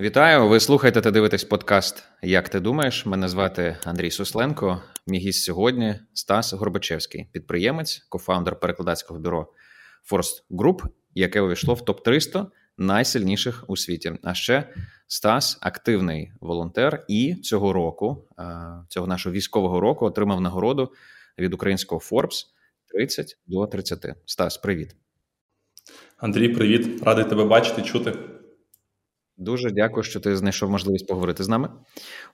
Вітаю! Ви слухаєте та дивитесь подкаст Як ти думаєш? Мене звати Андрій Сусленко. Мій гість сьогодні Стас Горбачевський, підприємець, кофаундер перекладацького бюро Forst Group, яке увійшло в топ 300 найсильніших у світі. А ще Стас активний волонтер, і цього року, цього нашого військового року, отримав нагороду від українського Forbes 30 до 30. Стас, привіт, Андрій. Привіт, радий тебе бачити, чути. Дуже дякую, що ти знайшов можливість поговорити з нами.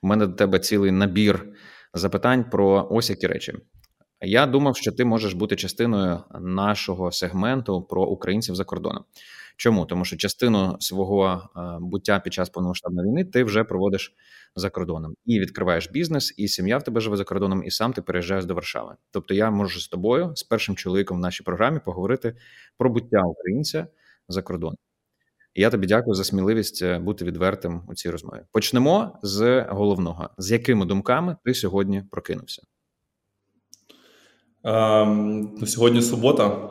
У мене до тебе цілий набір запитань про ось які речі. Я думав, що ти можеш бути частиною нашого сегменту про українців за кордоном. Чому? Тому що частину свого е, буття під час повномасштабної війни ти вже проводиш за кордоном і відкриваєш бізнес, і сім'я в тебе живе за кордоном, і сам ти переїжджаєш до Варшави. Тобто, я можу з тобою, з першим чоловіком в нашій програмі, поговорити про буття українця за кордоном. І я тобі дякую за сміливість е, бути відвертим у цій розмові. Почнемо з головного: з якими думками ти сьогодні прокинувся? Ем, ну, Сьогодні субота,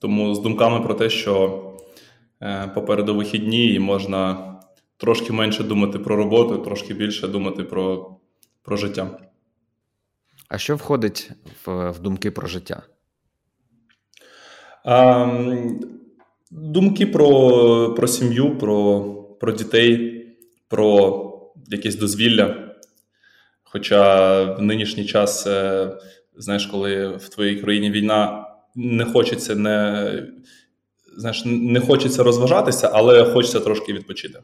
тому з думками про те, що е, попереду вихідні, і можна трошки менше думати про роботу, трошки більше думати про про життя. А що входить в, в думки про життя? Ем, Думки про про сім'ю, про про дітей, про якесь дозвілля. Хоча в нинішній час, е, знаєш, коли в твоїй країні війна не хочеться не знаєш, не хочеться розважатися, але хочеться трошки відпочити.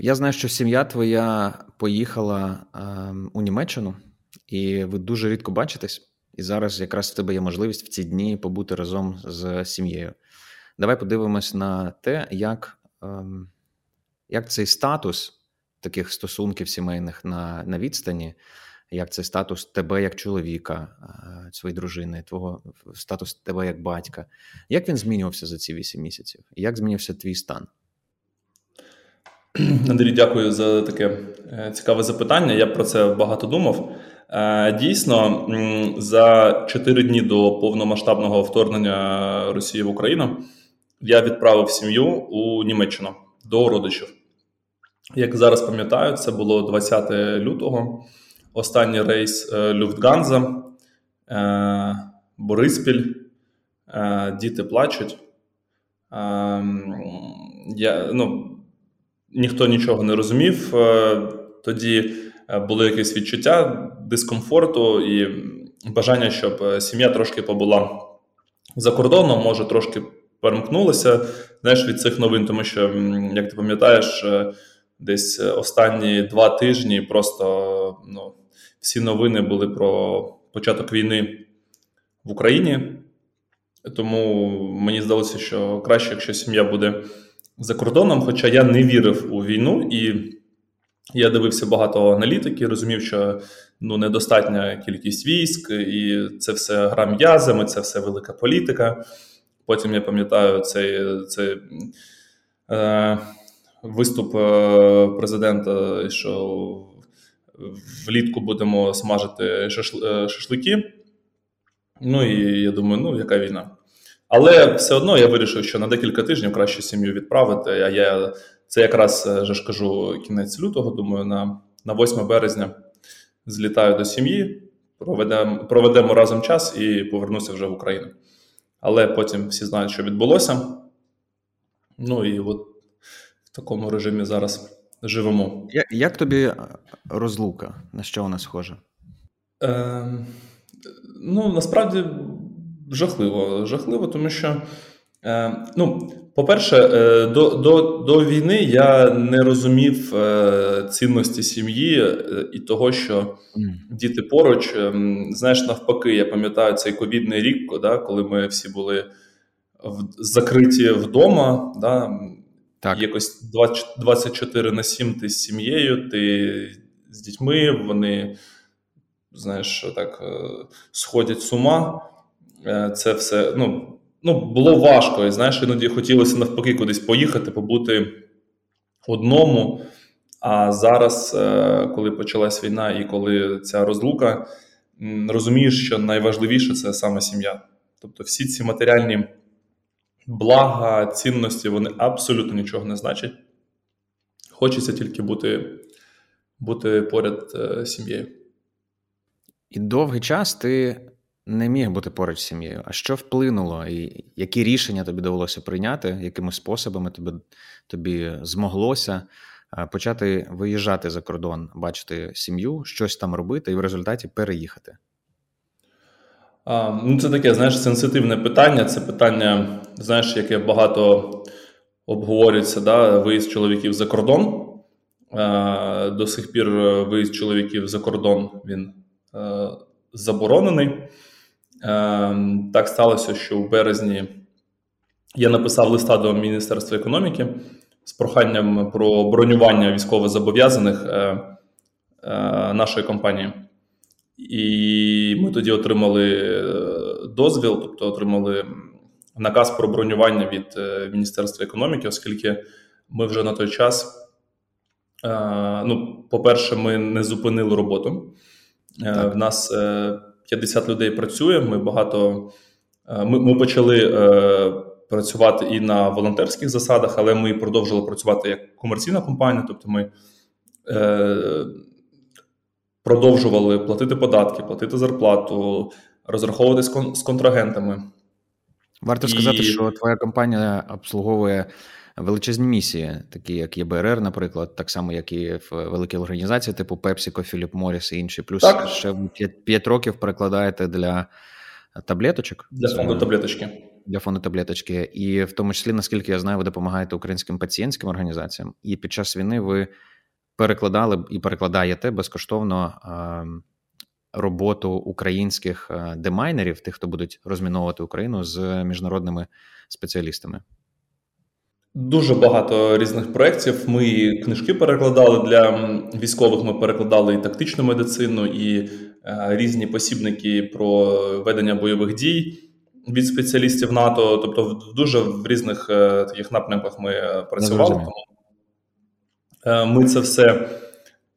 Я знаю, що сім'я твоя поїхала е, у Німеччину, і ви дуже рідко бачитесь. І зараз якраз в тебе є можливість в ці дні побути разом з сім'єю. Давай подивимось на те, як ем, як цей статус таких стосунків сімейних на на відстані, як цей статус тебе як чоловіка, е, своєї дружини, твого статус тебе як батька. Як він змінювався за ці вісім місяців? Як змінився твій стан? Андрій, дякую за таке е, цікаве запитання. Я про це багато думав. Е, дійсно, за чотири дні до повномасштабного вторгнення Росії в Україну я відправив сім'ю у Німеччину до родичів. Як зараз пам'ятаю, це було 20 лютого. Останній рейс е, Люфтганза, е, Бориспіль, діти плачуть. Я, ну, Ніхто нічого не розумів. Тоді були якісь відчуття дискомфорту і бажання, щоб е, сім'я трошки побула за кордоном, може трошки перемкнулася знаєш, від цих новин, тому що, як ти пам'ятаєш, е, десь останні два тижні просто ну, всі новини були про початок війни в Україні. Тому мені здалося, що краще, якщо сім'я буде за кордоном, хоча я не вірив у війну і. Я дивився багато аналітики, розумів, що ну недостатня кількість військ, і це все гра м'язами, це все велика політика. Потім я пам'ятаю цей цей е, виступ е, президента, що влітку будемо смажити шашл, е, шашлики. Ну і я думаю, ну яка війна? Але все одно я вирішив, що на декілька тижнів краще сім'ю відправити. А я це якраз е, вже ж кажу кінець лютого. Думаю, на на 8 березня злітаю до сім'ї, проведемо проведемо разом час і повернуся вже в Україну. Але потім всі знають, що відбулося. Ну і от в такому режимі зараз живемо. Як, як тобі розлука? На що вона схожа? Е, Ну насправді жахливо. Жахливо, тому що. Е, ну, по-перше, е, до до, до війни я не розумів е, цінності сім'ї і того, що діти поруч, знаєш, навпаки, я пам'ятаю цей ковідний рік, да, коли ми всі були в, закриті вдома. Да, так. Якось 20, 24 на 7 ти з сім'єю, ти з дітьми, вони знаєш, так сходять з ума. Це все. ну, ну, було важко. І знаєш, іноді хотілося навпаки кудись поїхати, побути одному. А зараз, е, коли почалась війна і коли ця розлука, розумієш, що найважливіше це саме сім'я. Тобто, всі ці матеріальні блага, цінності, вони абсолютно нічого не значать. хочеться тільки бути, бути поряд з сім'єю. І довгий час ти не міг бути поруч з сім'єю. А що вплинуло, і які рішення тобі довелося прийняти, якими способами тобі тобі змоглося почати виїжджати за кордон, бачити сім'ю, щось там робити, і в результаті переїхати? А, Ну, це таке, знаєш, сенситивне питання. Це питання, знаєш, яке багато обговорюється, да, виїзд чоловіків за кордон. А, До сих пір виїзд чоловіків за кордон він а, заборонений. Ем, так сталося, що в березні я написав листа до Міністерства економіки з проханням про бронювання військовозобов'язаних е, е, нашої компанії. І ми тоді отримали е, дозвіл, тобто отримали наказ про бронювання від Міністерства економіки, оскільки ми вже на той час. Ну, по-перше, ми не зупинили роботу. Так. В нас 50 людей працює. Ми багато е, ми, ми почали е, працювати і на волонтерських засадах, але ми продовжили працювати як комерційна компанія, тобто ми е, продовжували платити податки, платити зарплату, розраховуватись з контрагентами. Варто сказати, що твоя компанія обслуговує величезні місії, такі як ЄБРР, наприклад, так само, як і в великій організації, типу PepsiCo, Філіп Моріс і інші. Плюс так. ще 5 років перекладаєте для таблеточок. Для фонду таблеточки. Для фонду таблеточки. І в тому числі, наскільки я знаю, ви допомагаєте українським пацієнтським організаціям, і під час війни ви перекладали і перекладаєте безкоштовно. Роботу українських демайнерів, тих, хто будуть розміновувати Україну з міжнародними спеціалістами. Дуже багато різних проєктів. Ми книжки перекладали для військових. Ми перекладали і тактичну медицину, і е, різні посібники про ведення бойових дій від спеціалістів НАТО. Тобто, в дуже в різних е, таких напрямках ми е, працювали. Тому ми це все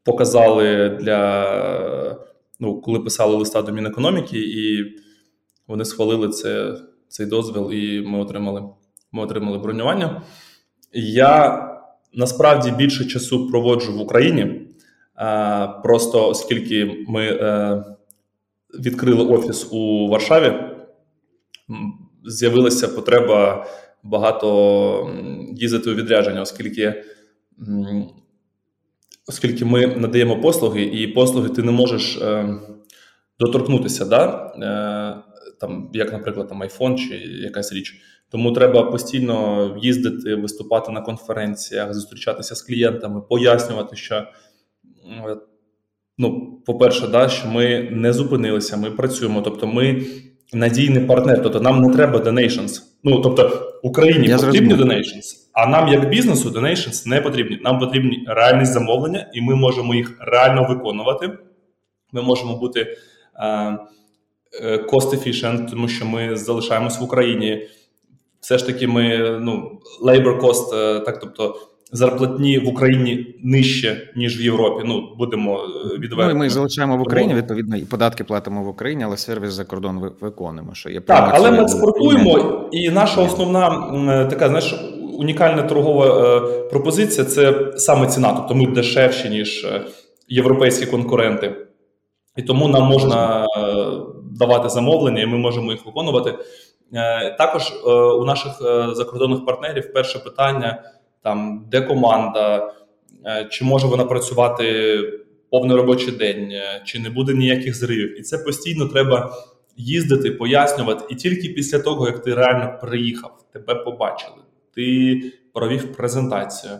показали для ну, коли писали листа до Мінекономіки, і вони схвалили це, цей дозвіл, і ми отримали, ми отримали бронювання. Я насправді більше часу проводжу в Україні, просто оскільки ми е, відкрили офіс у Варшаві, з'явилася потреба багато їздити у відрядження, оскільки. Оскільки ми надаємо послуги, і послуги ти не можеш е, доторкнутися, да? е, там, як, наприклад, там iPhone чи якась річ. Тому треба постійно їздити, виступати на конференціях, зустрічатися з клієнтами, пояснювати, що ну, по-перше, да, що ми не зупинилися, ми працюємо. Тобто, ми надійний партнер. Тобто, нам не треба donations. Ну тобто Україні Я потрібні зрозумів. donations, а нам, як бізнесу, donations не потрібні. Нам потрібні реальні замовлення, і ми можемо їх реально виконувати. Ми можемо бути е, е cost efficient, тому що ми залишаємось в Україні все ж таки ми ну labor cost, е, так тобто зарплатні в Україні нижче ніж в Європі. Ну будемо е, відверто. Ну, Ми залишаємо в Україні відповідно і податки платимо в Україні, але сервіс за кордон виконуємо. Що є так, але ми експортуємо, і наша основна е, така знаєш. Унікальна торгова пропозиція це саме ціна, тобто ми дешевші, ніж європейські конкуренти, і тому нам можна давати замовлення, і ми можемо їх виконувати. Е, також е, у наших е, закордонних партнерів перше питання: там де команда, чи може вона працювати повний робочий день, чи не буде ніяких зривів. І це постійно треба їздити, пояснювати. І тільки після того, як ти реально приїхав, тебе побачили, ти провів презентацію.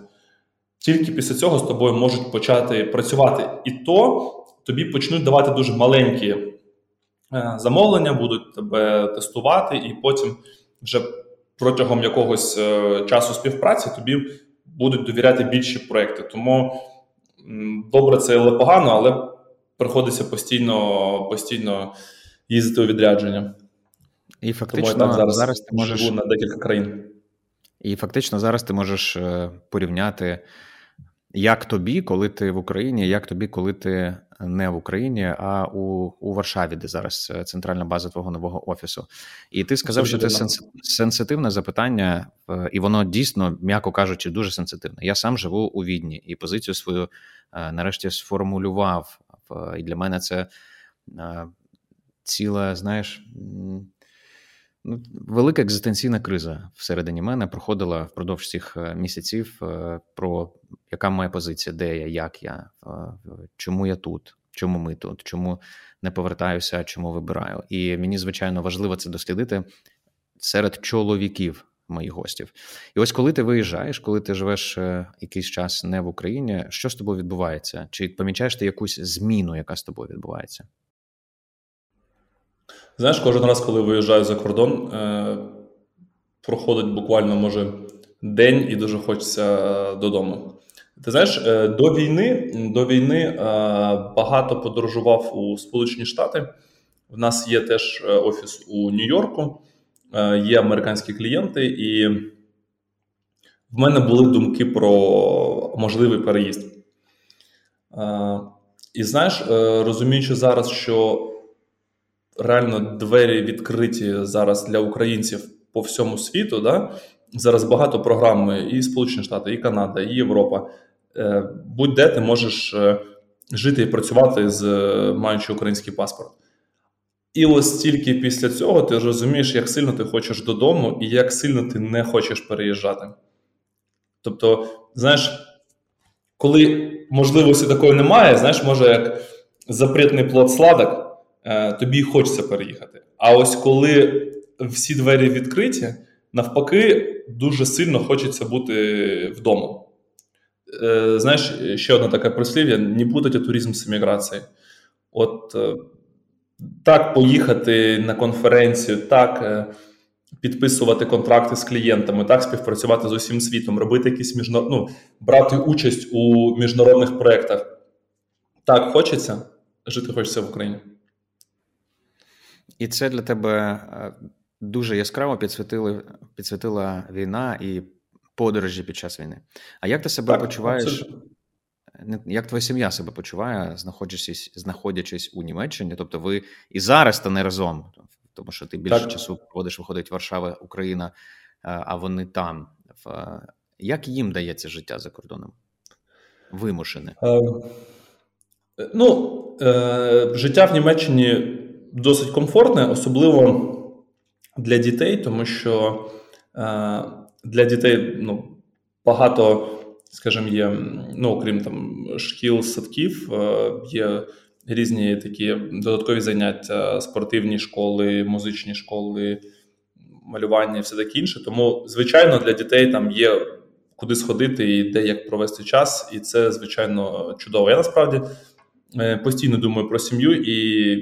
Тільки після цього з тобою можуть почати працювати. І то тобі почнуть давати дуже маленькі замовлення, будуть тебе тестувати, і потім вже протягом якогось е, часу співпраці тобі будуть довіряти більші проекти. Тому добре це але погано, але приходиться постійно постійно їздити у відрядження. І фактично Тому я так зараз, зараз ти можеш живу на декілька країн. І фактично зараз ти можеш е, порівняти як тобі, коли ти в Україні, як тобі, коли ти не в Україні, а у у Варшаві, де зараз е, центральна база твого нового офісу. І ти сказав, що це сенситивне запитання, е, і воно дійсно, м'яко кажучи, дуже сенситивне. Я сам живу у Відні і позицію свою е, нарешті сформулював. І для мене це ціла, знаєш. Ну, велика екзистенційна криза всередині мене проходила впродовж цих місяців про яка моя позиція, де я, як я, чому я тут, чому ми тут, чому не повертаюся, чому вибираю. І мені, звичайно, важливо це дослідити серед чоловіків моїх гостів. І ось коли ти виїжджаєш, коли ти живеш е, якийсь час не в Україні, що з тобою відбувається? Чи помічаєш ти якусь зміну, яка з тобою відбувається? Знаєш, кожен раз, коли виїжджаю за кордон, е, проходить буквально може день і дуже хочеться е, додому. Ти знаєш, е, до війни до війни е, багато подорожував у Сполучені Штати. В нас є теж е, офіс у Нью-Йорку, є американські клієнти, і в мене були думки про можливий переїзд. І знаєш, розуміючи зараз, що реально двері відкриті зараз для українців по всьому світу, да? зараз багато програм і Сполучені Штати, і Канада, і Європа. Е, будь-де ти можеш е, жити і працювати з е, маючи український паспорт. І ось тільки після цього ти розумієш, як сильно ти хочеш додому і як сильно ти не хочеш переїжджати. Тобто, знаєш, коли можливості такої немає, знаєш, може, як запретний плод сладок, тобі хочеться переїхати. А ось коли всі двері відкриті, навпаки, дуже сильно хочеться бути вдома. Е, знаєш, ще одна така прислів'я: не путайте туризм з еміграцією. От е, так поїхати на конференцію, так е, підписувати контракти з клієнтами, так співпрацювати з усім світом, робити якісь міжнарод... ну, брати участь у міжнародних проєктах. Так хочеться, жити хочеться в Україні. І це для тебе дуже яскраво підсвітили, підсвітила війна і подорожі під час війни. А як ти себе так, почуваєш? Абсолютно. Як твоя сім'я себе почуває, знаходячись знаходячись у Німеччині? Тобто ви і зараз та не разом, тому що ти більше так. часу проводиш, виходить Варшава, Україна, а вони там. Як їм дається життя за кордоном? Вимушене? Е, ну, е, життя в Німеччині досить комфортне, особливо для дітей, тому що. Е, для дітей ну, багато, скажімо, є, ну, окрім там шкіл, садків, е, є різні такі додаткові заняття, спортивні школи, музичні школи, малювання і все таке інше. Тому, звичайно, для дітей там є куди сходити і де як провести час, і це, звичайно, чудово. Я насправді. Е, постійно думаю про сім'ю, і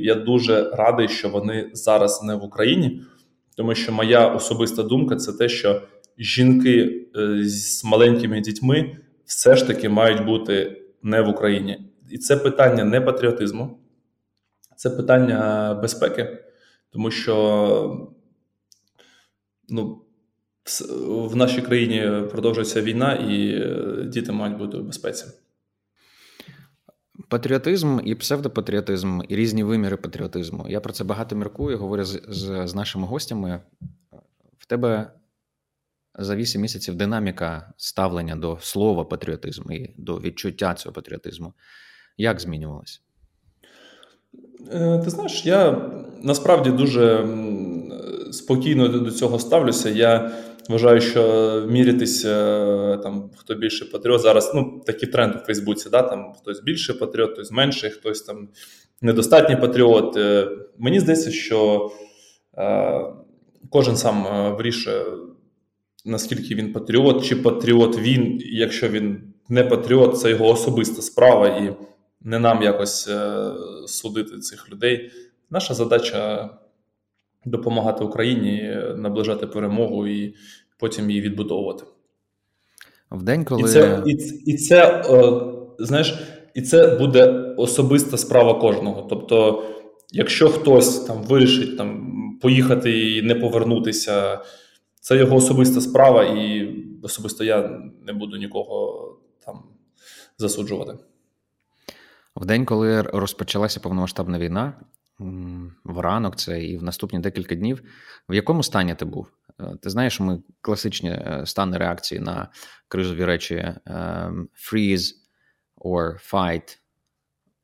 я дуже радий, що вони зараз не в Україні, тому що моя особиста думка це те, що жінки е, з маленькими дітьми все ж таки мають бути не в Україні. І це питання не патріотизму, це питання безпеки, тому що ну, в нашій країні продовжується війна, і е, діти мають бути у безпеці. Патріотизм і псевдопатріотизм, і різні виміри патріотизму. Я про це багато міркую, говорю з, з, з нашими гостями. В тебе за вісім місяців динаміка ставлення до слова патріотизм і до відчуття цього патріотизму. Як змінювалося? Е, ти знаєш, я насправді дуже спокійно до цього ставлюся. Я вважаю, що мірятися е, там хто більше патріот. Зараз ну, такі тренди в Фейсбуці, да, там хтось більше патріот, хтось менший, хтось там недостатній патріот. Е, мені здається, що е, кожен сам вирішує наскільки він патріот, чи патріот він, якщо він не патріот, це його особиста справа, і не нам якось е, судити цих людей. Наша задача допомагати Україні, наближати перемогу і потім її відбудовувати. В день, коли... І це, і, і це е, знаєш, і це буде особиста справа кожного. Тобто, якщо хтось там вирішить там поїхати і не повернутися. Це його особиста справа, і особисто я не буду нікого там засуджувати. В день, коли розпочалася повномасштабна війна, в ранок це і в наступні декілька днів. В якому стані ти був? Е, ти знаєш, ми класичні е, стани реакції на кризові речі: ем, freeze or fight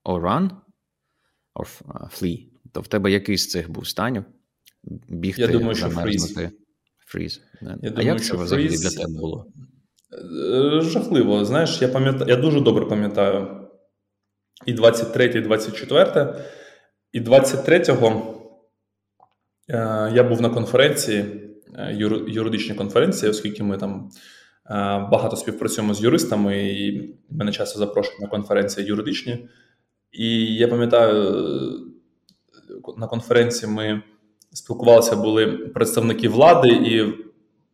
or run or flee. То в тебе який з цих був станів? Бігти, Я думаю, що фріз. Фріз. Я а думаю, як це взагалі для тебе було? Е, жахливо. Знаєш, я пам'ятаю, я дуже добре пам'ятаю і 23, і 24. І 23-го е, я був на конференції, е, юридичній конференції, оскільки ми там багато співпрацюємо з юристами, і мене часто запрошують на конференції юридичні. І я пам'ятаю, на конференції ми спілкувалися, були представники влади, і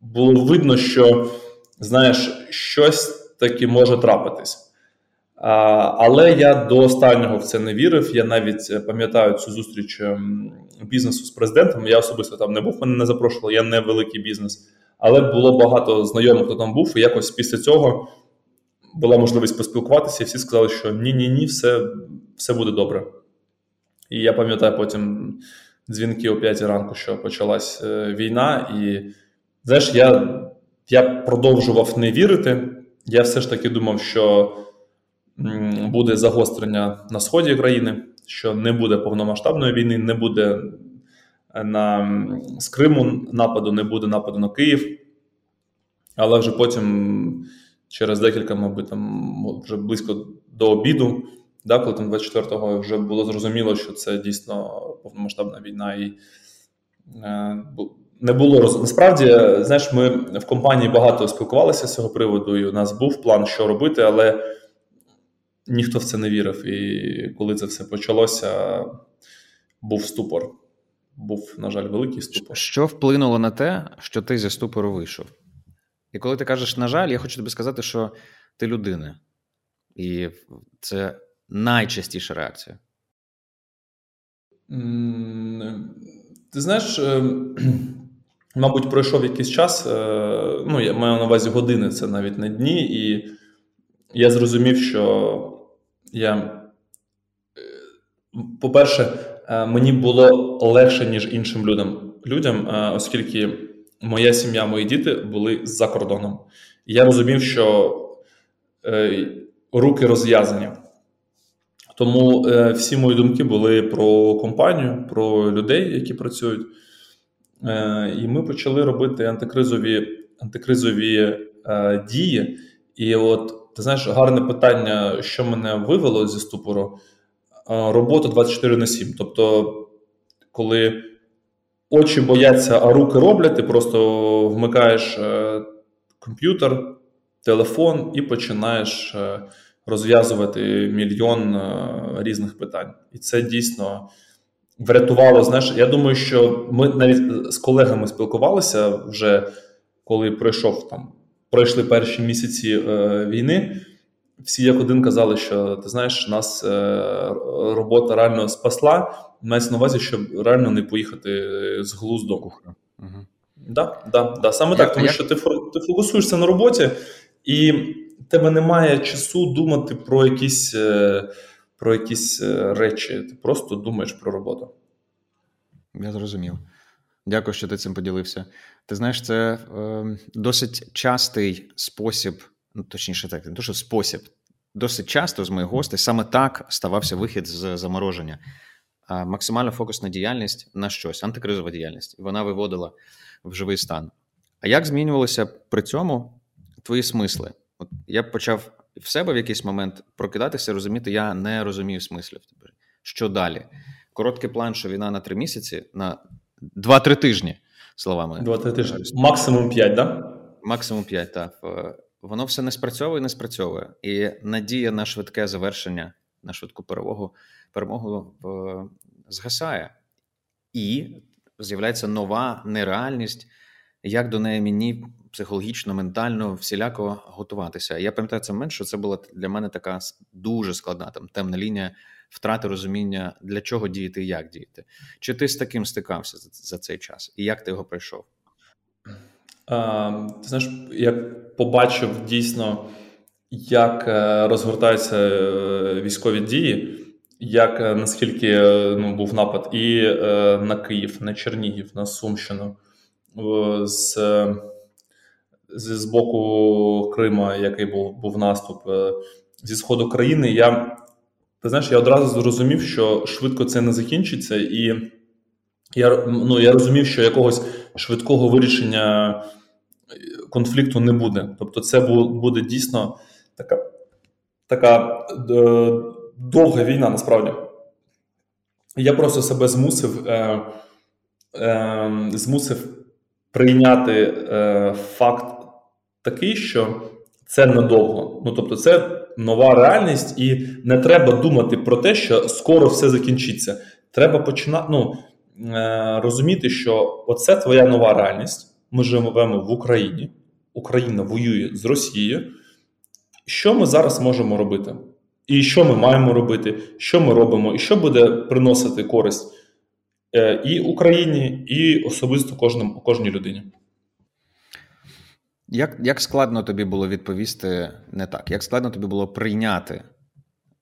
було видно, що знаєш, щось таки може трапитись. Але я до останнього в це не вірив. Я навіть е, пам'ятаю цю зустріч ем, бізнесу з президентом. Я особисто там не був, мене не запрошували, я не великий бізнес. Але було багато знайомих, хто там був, і якось після цього була можливість поспілкуватися, і всі сказали, що ні-ні ні, все все буде добре. І я пам'ятаю потім дзвінки о 5 ранку, що почалась е, війна, і знаєш, я я продовжував не вірити. Я все ж таки думав, що буде загострення на сході країни, що не буде повномасштабної війни, не буде е, на з Криму нападу, не буде нападу на Київ. Але вже потім, через декілька, мабуть, там вже близько до обіду, да, коли там 24-го вже було зрозуміло, що це дійсно повномасштабна війна. і е, не було роз... Насправді, знаєш, ми в компанії багато спілкувалися з цього приводу, і у нас був план, що робити, але ніхто в це не вірив. І коли це все почалося, був ступор. Був, на жаль, великий ступор. Що вплинуло на те, що ти зі ступору вийшов? І коли ти кажеш, на жаль, я хочу тобі сказати, що ти людина. І це найчастіша реакція. Ти знаєш, е, мабуть, пройшов якийсь час. Е, ну, я маю на увазі години, це навіть не дні, і я зрозумів, що я, е, по-перше, е, мені було легше, ніж іншим людям, людям, е, оскільки моя сім'я, мої діти були за кордоном. І я розумів, що руки розв'язані. Тому всі мої думки були про компанію, про людей, які працюють. І ми почали робити антикризові антикризові дії. І от ти знаєш, гарне питання, що мене вивело зі ступору, робота 24 на 7. Тобто, коли очі бояться, а руки роблять, ти просто вмикаєш е, комп'ютер, телефон і починаєш е, розв'язувати мільйон е, різних питань. І це дійсно врятувало. Знаєш, я думаю, що ми навіть з колегами спілкувалися вже коли пройшов там пройшли перші місяці е, війни. Всі як один казали, що ти знаєш, нас е, робота реально спасла. Мається на увазі, щоб реально не поїхати з глузду. Угу. Да, да, да, Саме як, так, тому як... що ти ти фокусуєшся на роботі, і тебе немає часу думати про якісь е, про якісь речі. Ти просто думаєш про роботу. Я зрозумів. Дякую, що ти цим поділився. Ти знаєш, це е, досить частий спосіб, ну точніше, так, не то, що спосіб. Досить часто з моїх гостей саме так ставався вихід з замороження. А максимально фокусна діяльність на щось, антикризова діяльність. Вона виводила в живий стан. А як змінювалося при цьому твої смисли? От я почав в себе в якийсь момент прокидатися, розуміти, я не розумію смислів. Що далі? Короткий план, що війна на три місяці, на два-три тижні словами. Два-три тижні. Максимум п'ять, да? Максимум п'ять, так. Е, воно все не спрацьовує, не спрацьовує. І надія на швидке завершення, на швидку перемогу, перемогу згасає. І з'являється нова нереальність, як до неї мені психологічно, ментально, всіляко готуватися. Я пам'ятаю це момент, що це була для мене така дуже складна там темна лінія втрати розуміння, для чого діяти і як діяти. Чи ти з таким стикався за, за цей час? І як ти його пройшов? А, Ти знаєш, я побачив дійсно як розгортаються військові дії, як наскільки ну, був напад і на Київ, на Чернігів, на Сумщину з з боку Крима, який був був наступ зі сходу країни. Я ти знаєш, я одразу зрозумів, що швидко це не закінчиться, і я ну, я розумів, що якогось швидкого вирішення конфлікту не буде. Тобто, це буде дійсно така така е, довга війна насправді. Я просто себе змусив е, е, змусив прийняти е, факт такий, що це надовго. Ну тобто, це нова реальність, і не треба думати про те, що скоро все закінчиться. Треба починати ну, е, розуміти, що оце твоя нова реальність. Ми живемо в Україні. Україна воює з Росією. Що ми зараз можемо робити? І що ми маємо робити, що ми робимо, і що буде приносити користь е, і Україні, і особисто кожному, кожній людині. Як як складно тобі було відповісти не так? Як складно тобі було прийняти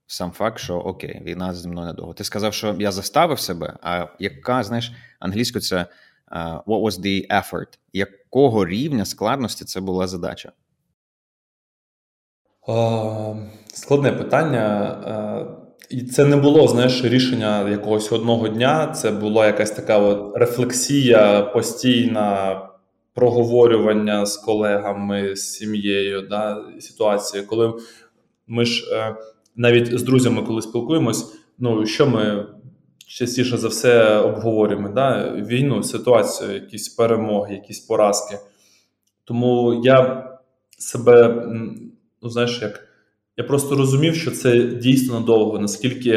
сам факт, що окей, війна зі мною недовго? Ти сказав, що я заставив себе, а яка, знаєш, англійською це uh, what was the effort? Якого рівня складності це була задача? Uh, складне питання. І це не було знаєш, рішення якогось одного дня. Це була якась така от рефлексія постійна проговорювання з колегами, з сім'єю, да, ситуації, коли ми ж е, навіть з друзями, коли спілкуємось, ну що ми частіше за все обговорюємо? да, Війну, ситуацію, якісь перемоги, якісь поразки. Тому я себе, ну знаєш, як я просто розумів, що це дійсно надовго, наскільки,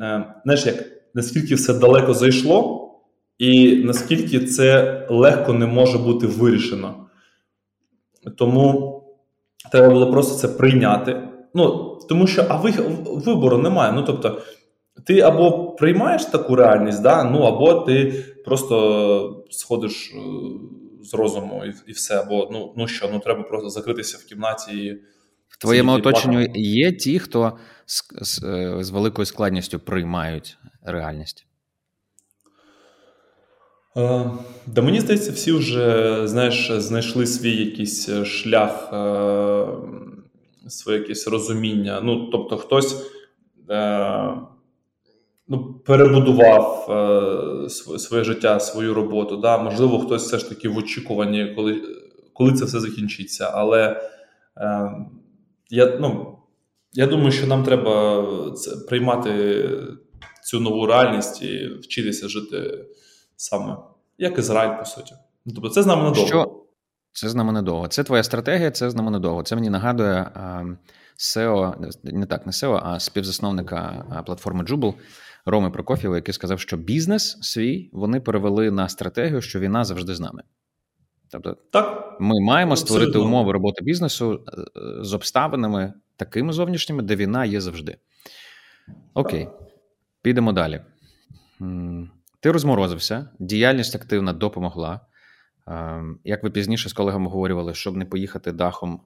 е, знаєш, як наскільки все далеко зайшло і наскільки це легко не може бути вирішено. Тому треба було просто це прийняти. Ну, Тому що а вибору немає. Ну, тобто, ти або приймаєш таку реальність, да? ну, або ти просто сходиш е, з розуму і і все. Або ну, ну що, ну треба просто закритися в кімнаті. і В твоєму оточенню є ті, хто з, з, е, з великою складністю приймають реальність. Е, да мені здається, всі вже знаєш, знайшли свій якийсь е, шлях, е, своє якесь розуміння. Ну, тобто, хтось ну, перебудував своє життя, свою роботу. Да? Можливо, хтось все ж таки в очікуванні, коли коли це все закінчиться. Але я ну, я думаю, що нам треба це, приймати цю нову реальність і вчитися жити саме як Ізраїль, по суті. Ну, тобто, це з нами надовго. Що? Це з нами недовго. Це твоя стратегія, це з нами недовго. Це мені нагадує SEO, не так, не SEO, а співзасновника платформи Jubal Роми Прокофєва, який сказав, що бізнес свій вони перевели на стратегію, що війна завжди з нами. Тобто, так, ми маємо створити умови роботи бізнесу е, з обставинами такими зовнішніми, де війна є завжди. Окей, підемо далі. Ти розморозився, діяльність активна допомогла. Ем, як ви пізніше з колегами обговорювали, щоб не поїхати дахом,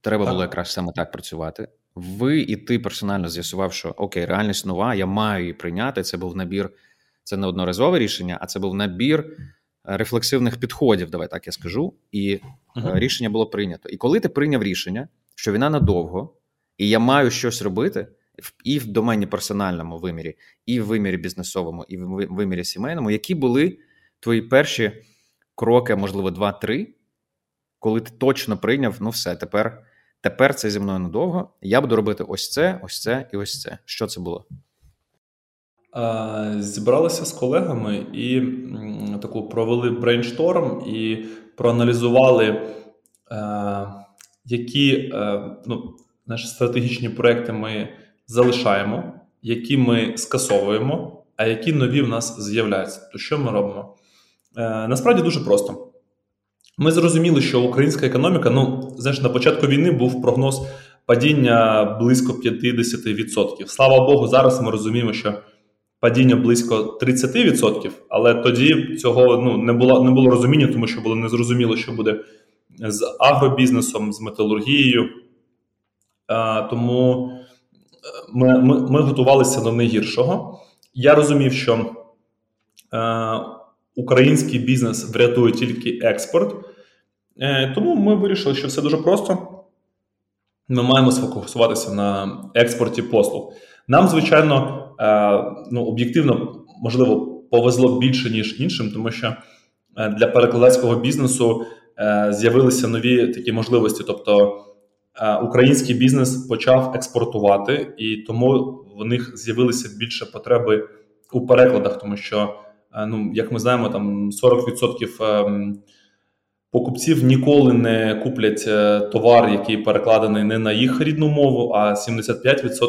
треба було якраз саме так працювати. Ви і ти персонально з'ясував, що окей, реальність нова, я маю її прийняти. Це був набір, це не одноразове рішення, а це був набір рефлексивних підходів. Давай так я скажу. І uh-huh. рішення було прийнято. І коли ти прийняв рішення, що війна надовго, і я маю щось робити і в домені персональному вимірі, і в вимірі бізнесовому, і в вимірі сімейному, які були твої перші кроки, можливо, два-три, коли ти точно прийняв, ну все, тепер тепер це зі мною надовго. Я буду робити ось це, ось це і ось це. Що це було? Зібралися з колегами і таку провели брейншторм і проаналізували, е, які е, ну, наші стратегічні проекти ми залишаємо, які ми скасовуємо, а які нові в нас з'являються. То що ми робимо? Е, Насправді дуже просто. Ми зрозуміли, що українська економіка, ну, знаєш, на початку війни був прогноз падіння близько 50%. Слава Богу, зараз ми розуміємо, що падіння близько 30%, але тоді цього ну, не було не було розуміння, тому що було незрозуміло, що буде з агробізнесом, з металургією. Тому ми, ми, ми готувалися до найгіршого. Я розумів, що український бізнес врятує тільки експорт. Е, тому ми вирішили, що все дуже просто. Ми маємо сфокусуватися на експорті послуг. Нам, звичайно, е, ну, об'єктивно, можливо, повезло більше, ніж іншим, тому що е, для перекладацького бізнесу з'явилися нові такі можливості. Тобто український бізнес почав експортувати, і тому в них з'явилися більше потреби у перекладах, тому що, ну, як ми знаємо, там 40% покупців ніколи не куплять е, товар, який перекладений не на їх рідну мову, а 75%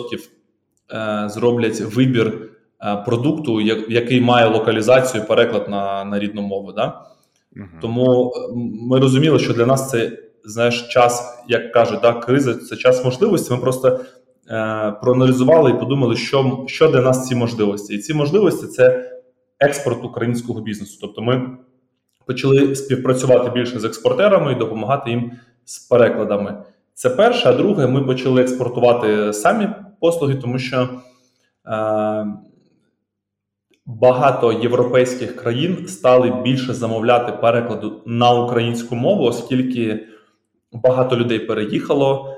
е, зроблять вибір е, продукту, який має локалізацію, переклад на на рідну мову. Да? Угу. Тому ми розуміли, що для нас це знаєш час, як кажуть, да, криза це час можливості. Ми просто е, проаналізували і подумали, що що для нас ці можливості. І ці можливості це експорт українського бізнесу. Тобто, ми почали співпрацювати більше з експортерами і допомагати їм з перекладами. Це перше, а друге, ми почали експортувати самі послуги, тому що е, багато європейських країн стали більше замовляти перекладу на українську мову, оскільки багато людей переїхало.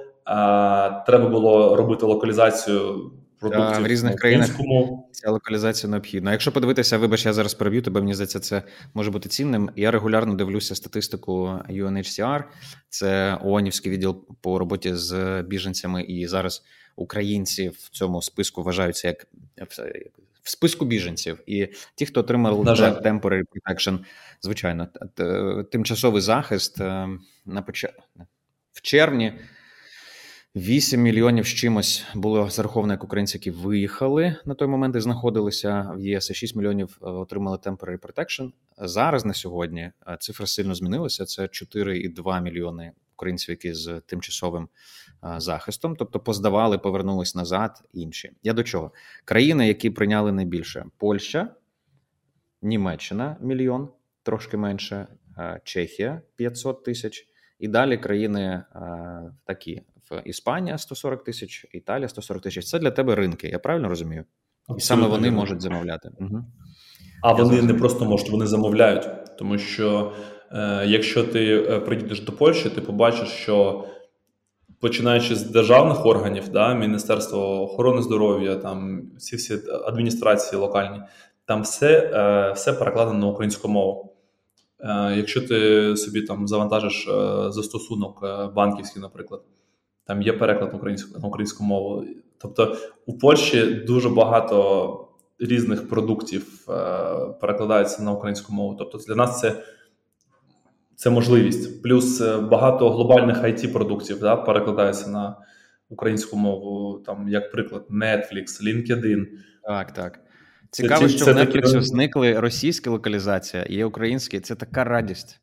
Треба було робити локалізацію продуктів в різних країнах ця локалізація необхідна. Якщо подивитися, вибач, я зараз переб'ю тебе, мені здається, це може бути цінним. Я регулярно дивлюся статистику UNHCR, це ООНівський відділ по роботі з біженцями, і зараз українці в цьому списку вважаються як в списку біженців. І ті, хто отримали temporary protection, звичайно, тимчасовий захист е, на поч... в червні. 8 мільйонів з чимось було зараховано як українці, які виїхали на той момент і знаходилися в ЄС. і 6 мільйонів е, отримали temporary protection. Зараз на сьогодні е, цифра сильно змінилася. Це 4,2 мільйони українців, які з тимчасовим е, захистом, тобто поздавали, повернулись назад. Інші я до чого країни, які прийняли найбільше: Польща, Німеччина мільйон, трошки менше, Чехія 500 тисяч. І далі країни такі Іспанія 140 тисяч, Італія 140 тисяч. Це для тебе ринки, я правильно розумію? Абсолютно. І саме вони можуть замовляти. Угу. А вони зрозумів. не просто можуть, вони замовляють. Тому що е, якщо ти е, приїдеш до Польщі, ти побачиш, що починаючи з державних органів, да, Міністерство охорони здоров'я, там всі всі адміністрації локальні, там все, е, все перекладено на українську мову. Е, якщо ти собі там завантажиш е, застосунок е, банківський, наприклад там є переклад на українську на українську мову. Тобто у Польщі дуже багато різних продуктів перекладається на українську мову. Тобто для нас це це можливість. Плюс багато глобальних it продуктів да, перекладається на українську мову, там, як приклад, Netflix, LinkedIn. Так, так. Цікаво, це, що це в Netflix такі... зникли російська локалізація, є українські. Це така радість.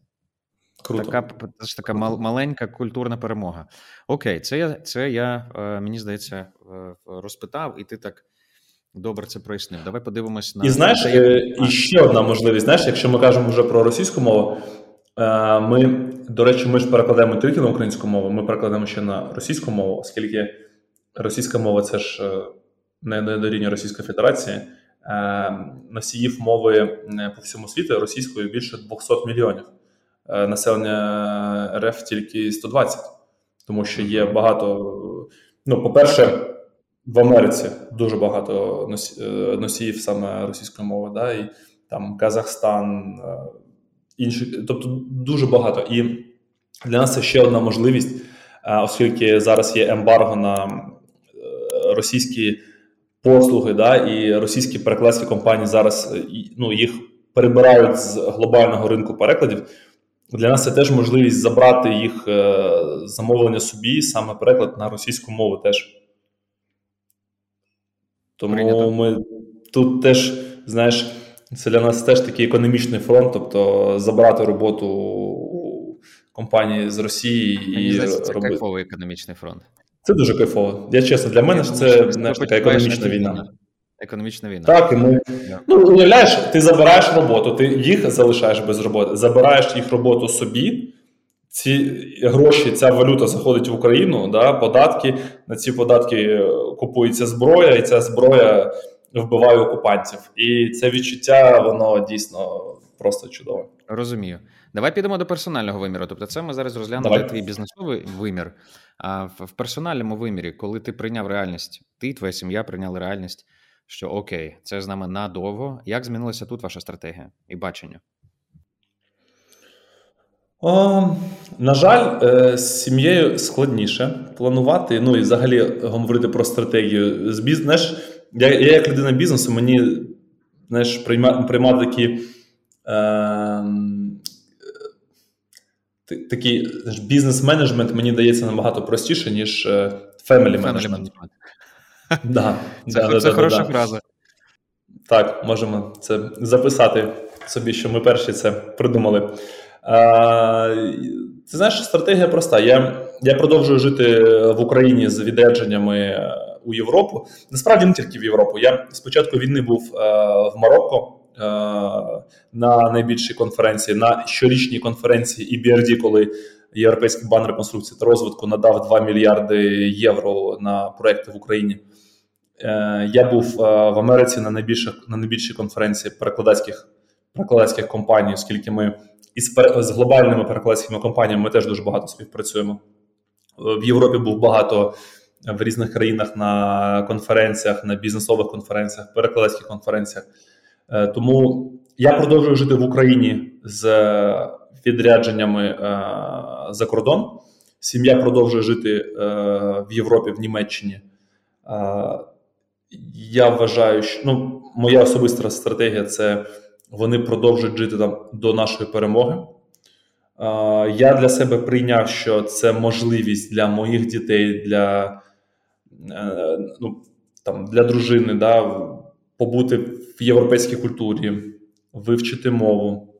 Круто. Така це ж така мал, маленька культурна перемога. Окей, це я це я е, мені здається е, розпитав, і ти так добре це прояснив. Давай подивимось на і знаєш, це, і ще одна можливість. Знаєш, якщо ми кажемо вже про російську мову, е, ми до речі, ми ж перекладаємо тільки на українську мову. Ми перекладаємо ще на російську мову, оскільки російська мова це ж не до рівня Російської Федерації. Носіїв мови по всьому світу російською більше 200 мільйонів. Е, населення РФ тільки 120, тому що є багато. Ну, по-перше, в Америці дуже багато е, носіїв саме російської мови, да, і там Казахстан, е, інші, тобто дуже багато. І для нас це ще одна можливість, оскільки зараз є ембарго на російські послуги, да, і російські перекладські компанії зараз ну, їх перебирають з глобального ринку перекладів. Для нас це теж можливість забрати їх е, замовлення собі, саме переклад на російську мову теж. Тому Прийнято. ми тут теж, знаєш, це для нас теж такий економічний фронт, тобто забрати роботу компанії з Росії і здається, це робити. кайфовий економічний фронт. Це дуже кайфово. Я чесно, для мене це знаєш, така економічна війна. Економічна війна. Так, і ми yeah. ну уявляєш, ти забираєш роботу, ти їх залишаєш без роботи, забираєш їх роботу собі. ці гроші, ця валюта заходить в Україну, да, податки, на ці податки е, купується зброя, і ця зброя вбиває окупантів. І це відчуття, воно дійсно просто чудове. Розумію. Давай підемо до персонального виміру. Тобто, це ми зараз розглянули твій бізнесовий вимір. А в персональному вимірі, коли ти прийняв реальність, ти і твоя сім'я прийняли реальність, що окей, це з нами надовго. Як змінилася тут ваша стратегія і бачення? О, На жаль, е, з сім'єю складніше планувати. Ну і взагалі говорити про стратегію. З біз... знаєш, Я я як людина бізнесу, мені знаєш, приймати такі. Е, Такий бізнес-менеджмент мені дається набагато простіше, ніж family менеджмент. Да, Це, да, це да, хороша да, фраза. Так, можемо це записати собі, що ми перші це придумали. А, Ти знаєш, стратегія проста. Я я продовжую жити в Україні з відрядженнями у Європу. Насправді не тільки в Європу. Я спочатку війни був а, в Марокко. На найбільшій конференції, на щорічній конференції EBRD, коли Європейський банк реконструкції та розвитку надав 2 мільярди євро на проекти в Україні. Е, я був в Америці на найбільших на найбільшій конференції перекладацьких перекладацьких компаній, оскільки ми із з глобальними перекладацькими компаніями ми теж дуже багато співпрацюємо. В Європі був багато в різних країнах на конференціях, на бізнесових конференціях, перекладацьких конференціях. Е, тому я продовжую жити в Україні з відрядженнями е, за кордон. Сім'я продовжує жити е, в Європі, в Німеччині. Я вважаю, що ну, моя особиста стратегія це вони продовжують жити там до нашої перемоги. Я для себе прийняв, що це можливість для моїх дітей, для ну, там, для дружини, да, побути в європейській культурі, вивчити мову,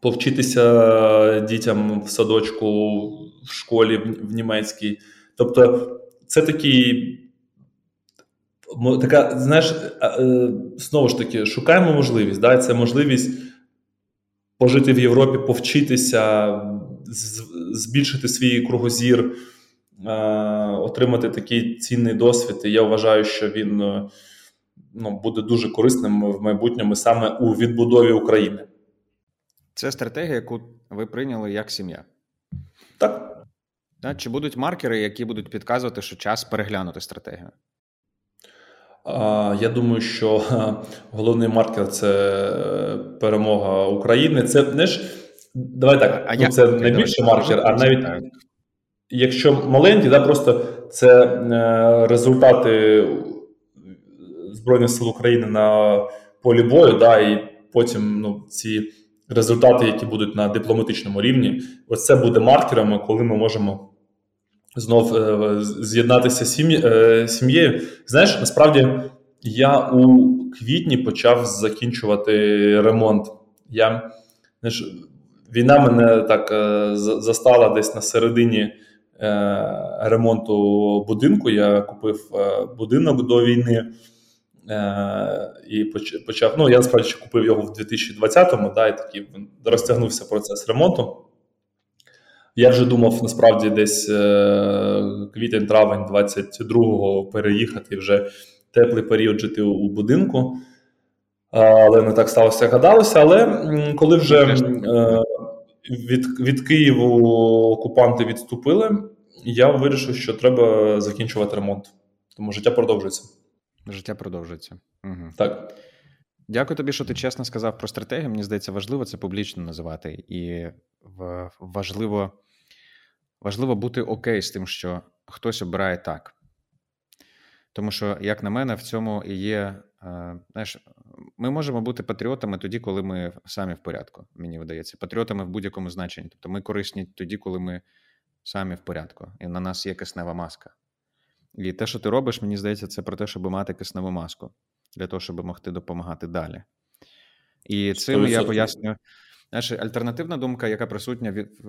повчитися дітям в садочку, в школі в німецькій. Тобто, це такий. Така, знаєш, е, знову ж таки, шукаємо можливість. Да? Це можливість пожити в Європі, повчитися, збільшити свій кругозір, е, отримати такий цінний досвід. І я вважаю, що він е, ну, буде дуже корисним в майбутньому саме у відбудові України. Це стратегія, яку ви прийняли як сім'я. Так. Чи будуть маркери, які будуть підказувати, що час переглянути стратегію? Я думаю, що головний маркер це перемога України. Це не ж давай так. А ну, це не більше маркер, а навіть якщо маленький, да, просто це е, результати Збройних сил України на полі бою, да, і потім ну, ці результати, які будуть на дипломатичному рівні, ось це буде маркерами, коли ми можемо знов е, з'єднатися з е, сім'єю. Знаєш, насправді я у квітні почав закінчувати ремонт. Я знаєш, Війна мене так е, застала десь на середині ремонту будинку. Я купив будинок до війни. Е, і почав. Ну, я насправді купив його в 2020-му, да, і такий розтягнувся процес ремонту. Я вже думав насправді десь е, квітень-травень 22-го переїхати вже теплий період жити у будинку. Але не так сталося, як гадалося. Але коли вже е, від від Києву окупанти відступили, я вирішив, що треба закінчувати ремонт, тому життя продовжується. Життя продовжується. Угу. Так. Дякую тобі, що ти чесно сказав про стратегію. Мені здається, важливо це публічно називати. І важливо важливо бути окей з тим, що хтось обирає так. Тому що, як на мене, в цьому і є. Е, знаєш, ми можемо бути патріотами тоді, коли ми самі в порядку. Мені видається, патріотами в будь-якому значенні. Тобто ми корисні тоді, коли ми самі в порядку, і на нас є киснева маска. І те, що ти робиш, мені здається, це про те, щоб мати кисневу маску для того, щоб могти допомагати далі. І цим я пояснюю. Знаєш, альтернативна думка, яка присутня від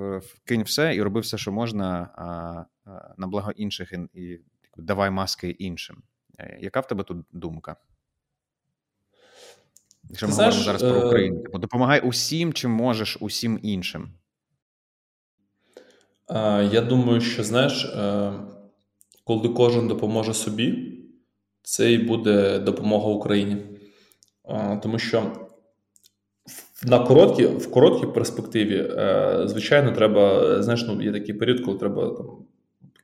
кинь все і роби все, що можна а, а, на благо інших, і, і давай маски іншим. Е, яка в тебе тут думка? Якщо ми говоримо зараз про е, Україну, типу, допомагай усім, чим можеш, усім іншим. Я думаю, що знаєш, е, коли кожен допоможе собі, це і буде допомога Україні. Тому що на короткі, в короткій перспективі, е, звичайно, треба, знаєш, ну, є такий період, коли треба там,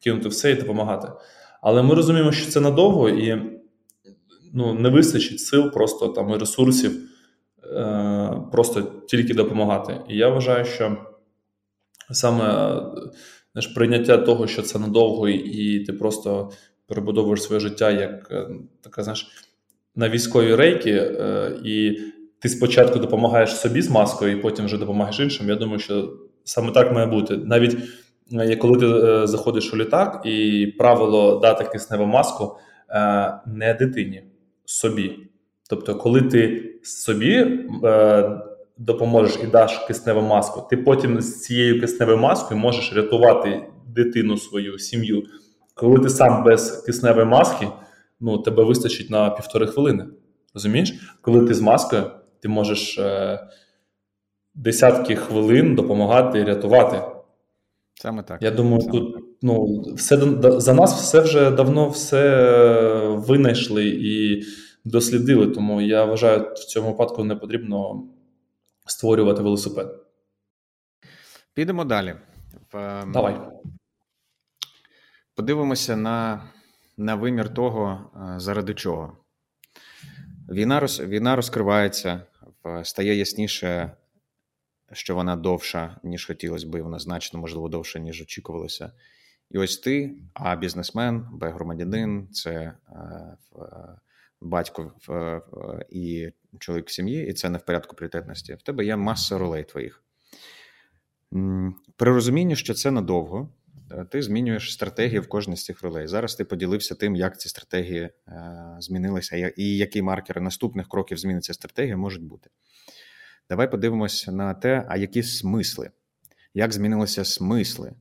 кинути все і допомагати. Але ми розуміємо, що це надовго і ну, не вистачить сил, просто там і ресурсів, е, просто тільки допомагати. І я вважаю, що саме знаєш, прийняття того, що це надовго, і ти просто перебудовуєш своє життя як е, така, знаєш, на військовій рейки, е, і ти спочатку допомагаєш собі з маскою, і потім вже допомагаєш іншим. Я думаю, що саме так має бути. Навіть е, коли ти заходиш у літак, і правило дати кисневу маску не дитині, собі. Тобто, коли ти собі допоможеш і даш кисневу маску, ти потім з цією кисневою маскою можеш рятувати дитину свою сім'ю. Коли ти сам без кисневої маски, ну тебе вистачить на півтори хвилини. Розумієш? Коли ти з маскою, ти можеш е, десятки хвилин допомагати рятувати. Саме так. Я думаю, Саме тут так. ну, все за нас все вже давно все винайшли і дослідили. Тому я вважаю, в цьому випадку не потрібно створювати велосипед. Підемо далі. Ем, Давай. Подивимося на на вимір того, е, заради чого. Війна роз, війна розкривається, стає ясніше, що вона довша, ніж хотілося би, вона значно, можливо, довша, ніж очікувалося. І ось ти, а бізнесмен, б громадянин, це е, батько і чоловік в сім'ї, і це не в порядку пріоритетності. В тебе є маса ролей твоїх. При розумінні, що це надовго, е, ти змінюєш стратегію в кожній з цих ролей. Зараз ти поділився тим, як ці стратегії е, змінилися, і які маркери наступних кроків зміни цієї стратегії можуть бути. Давай подивимося на те, а які смисли, як змінилися смисли,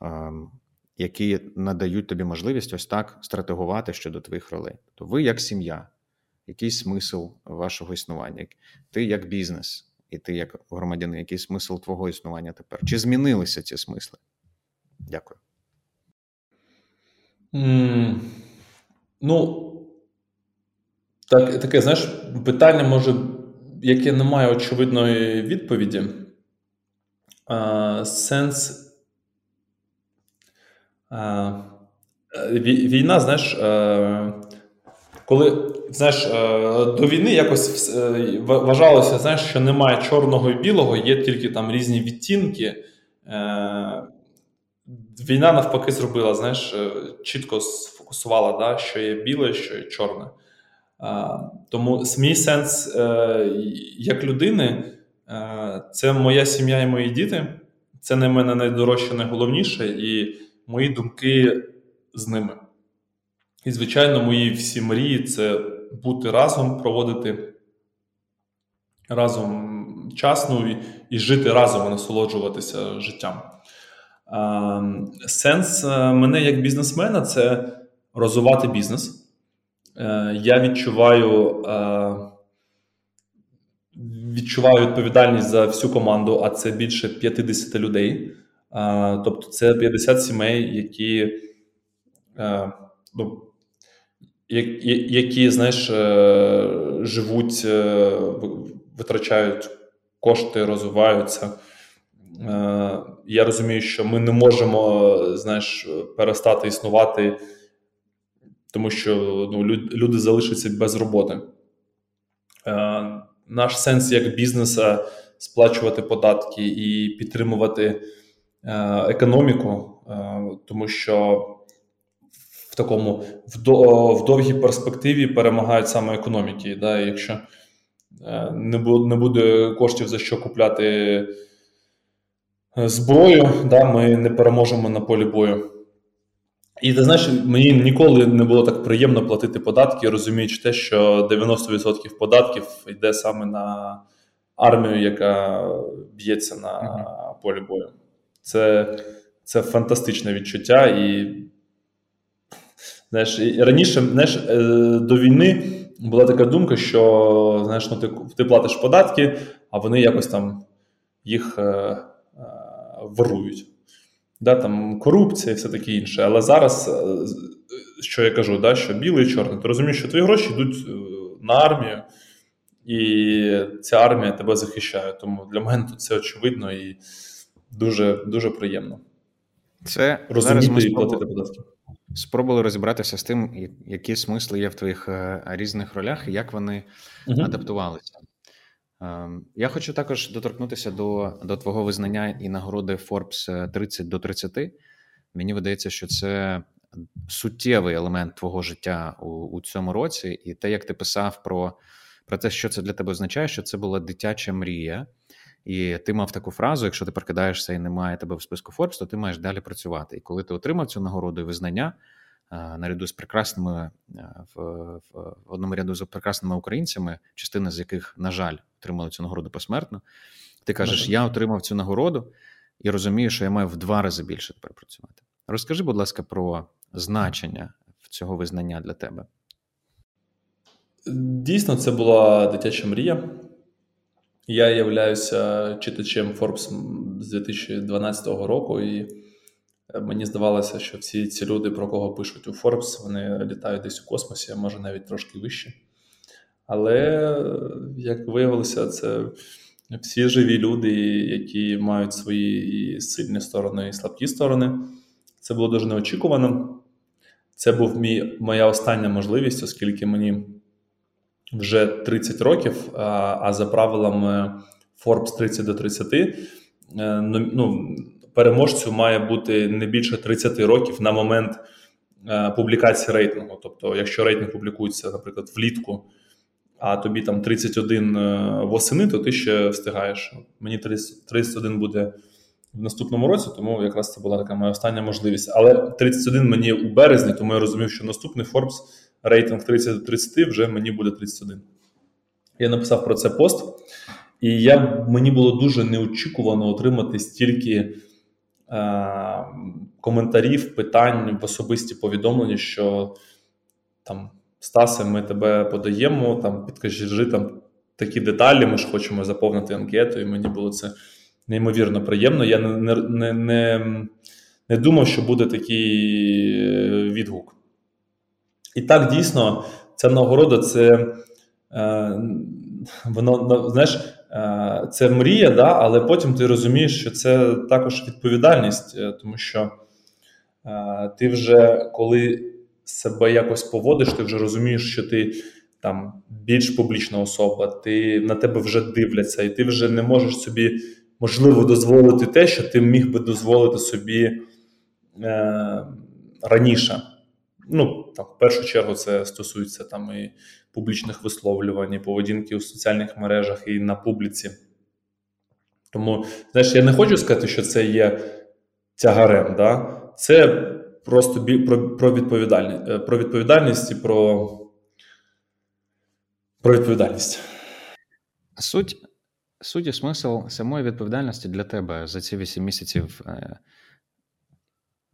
ем, які надають тобі можливість ось так стратегувати щодо твоїх ролей. То ви як сім'я, який смисл вашого існування? Ти як бізнес, і ти як громадянин, який смисл твого існування тепер? Чи змінилися ці смисли? Дякую. Mm, ну, так, таке, знаєш, питання може, яке не має очевидної відповіді. А, Сенс. А, Війна, знаєш, коли знаєш, е, до війни якось е, вважалося, знаєш, що немає чорного і білого, є тільки там різні відтінки. Е, війна навпаки зробила, знаєш, чітко сфокусувала, да, що є біле, що є чорне. Тому мій сенс як людини, це моя сім'я і мої діти. Це для мене найдорожче, найголовніше, і мої думки з ними. І, звичайно, мої всі мрії це бути разом, проводити разом час ну, і, і жити разом, і насолоджуватися життям. А, Сенс е, мене як бізнесмена це розвивати бізнес. Е, я відчуваю. Е, відчуваю відповідальність за всю команду, а це більше 50 людей. Тобто, це 50 сімей, які ну, які, знаєш, е, живуть, е, витрачають кошти, розвиваються. Е, я розумію, що ми не можемо знаєш, перестати існувати, тому що ну, люди залишаться без роботи. Наш сенс як бізнеса сплачувати податки і підтримувати економіку, тому що такому в довгій перспективі перемагають саме економіки. Да? якщо е, не буде коштів за що купляти е, зброю, да, ми не переможемо на полі бою. І ти знаєш, мені ніколи не було так приємно платити податки, розуміючи те, що 90% податків йде саме на армію, яка б'ється на полі бою. Це це фантастичне відчуття, і Знаєш, раніше знаєш, е, до війни була така думка, що знаєш, ну, ти ти платиш податки, а вони якось там їх е, е, ворують. да, там корупція і все таке інше. Але зараз, е, що я кажу, да, що білий і чорний, ти розумієш, що твої гроші йдуть е, на армію, і ця армія тебе захищає. Тому для мене тут це очевидно і дуже, дуже приємно. Це розуміти і платити податки. Спробували розібратися з тим, які смисли є в твоїх е, різних ролях і як вони uh адаптувалися. Ем, я хочу також доторкнутися до до твого визнання і нагороди Forbes 30 до 30. Мені видається, що це суттєвий елемент твого життя у, у цьому році, і те, як ти писав про, про те, що це для тебе означає, що це була дитяча мрія. І ти мав таку фразу: якщо ти прокидаєшся і немає тебе в списку Forbes, то ти маєш далі працювати. І коли ти отримав цю нагороду і визнання наряду з прекрасними в, в одному ряду з прекрасними українцями, частина з яких, на жаль, отримали цю нагороду посмертно. Ти кажеш, я отримав цю нагороду і розумію, що я маю в два рази більше тепер працювати. Розкажи, будь ласка, про значення цього визнання для тебе. Дійсно, це була дитяча мрія. Я являюся читачем Forbes з 2012 року, і е, мені здавалося, що всі ці люди, про кого пишуть у Forbes, вони літають десь у космосі, а може навіть трошки вище. Але, як виявилося, це всі живі люди, які мають свої сильні сторони і слабкі сторони. Це було дуже неочікувано. Це був мій, моя остання можливість, оскільки мені вже 30 років, а за правилами Forbes 30 до 30, е, ну, переможцю має бути не більше 30 років на момент е, публікації рейтингу. Тобто, якщо рейтинг публікується, наприклад, влітку, а тобі там 31 е, восени, то ти ще встигаєш. Мені 31 буде в наступному році, тому якраз це була така моя остання можливість. Але 31 мені у березні, тому я розумів, що наступний Forbes рейтинг 30 30 вже мені буде 31. Я написав про це пост, і я, мені було дуже неочікувано отримати стільки е, коментарів, питань в особисті повідомлення, що там Стасе, ми тебе подаємо, там підкажи там такі деталі, ми ж хочемо заповнити анкету, і мені було це неймовірно приємно. Я не, не, не, не думав, що буде такий е, відгук. І так дійсно, ця нагорода це е, воно знаєш, е, це мрія, да, але потім ти розумієш, що це також відповідальність, е, тому що е, ти вже коли себе якось поводиш, ти вже розумієш, що ти там більш публічна особа, ти на тебе вже дивляться, і ти вже не можеш собі можливо дозволити те, що ти міг би дозволити собі е, раніше. Ну, там, в першу чергу, це стосується там і публічних висловлювань, і поведінки у соціальних мережах і на публіці. Тому, знаєш, я не хочу сказати, що це є тягарем. Да? Це просто про про, відповідальність е, про відповідальність і про, про відповідальність. Суть суть і смисл самої відповідальності для тебе за ці 8 місяців.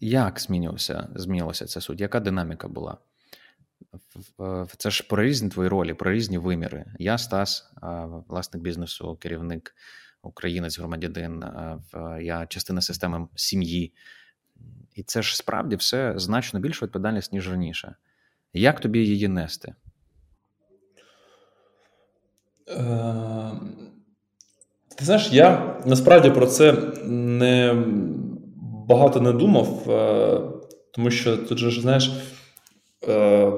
Як змінювався, змінилася ця суть? Яка динаміка була? Це ж про різні твої ролі, про різні виміри. Я Стас, власник бізнесу, керівник, українець, громадянин, я частина системи сім'ї. І це ж справді все значно більша відповідальність, ніж раніше. Як тобі її нести? Е, ти знаєш, я насправді про це не багато не думав, е, тому що тут же знаєш, е,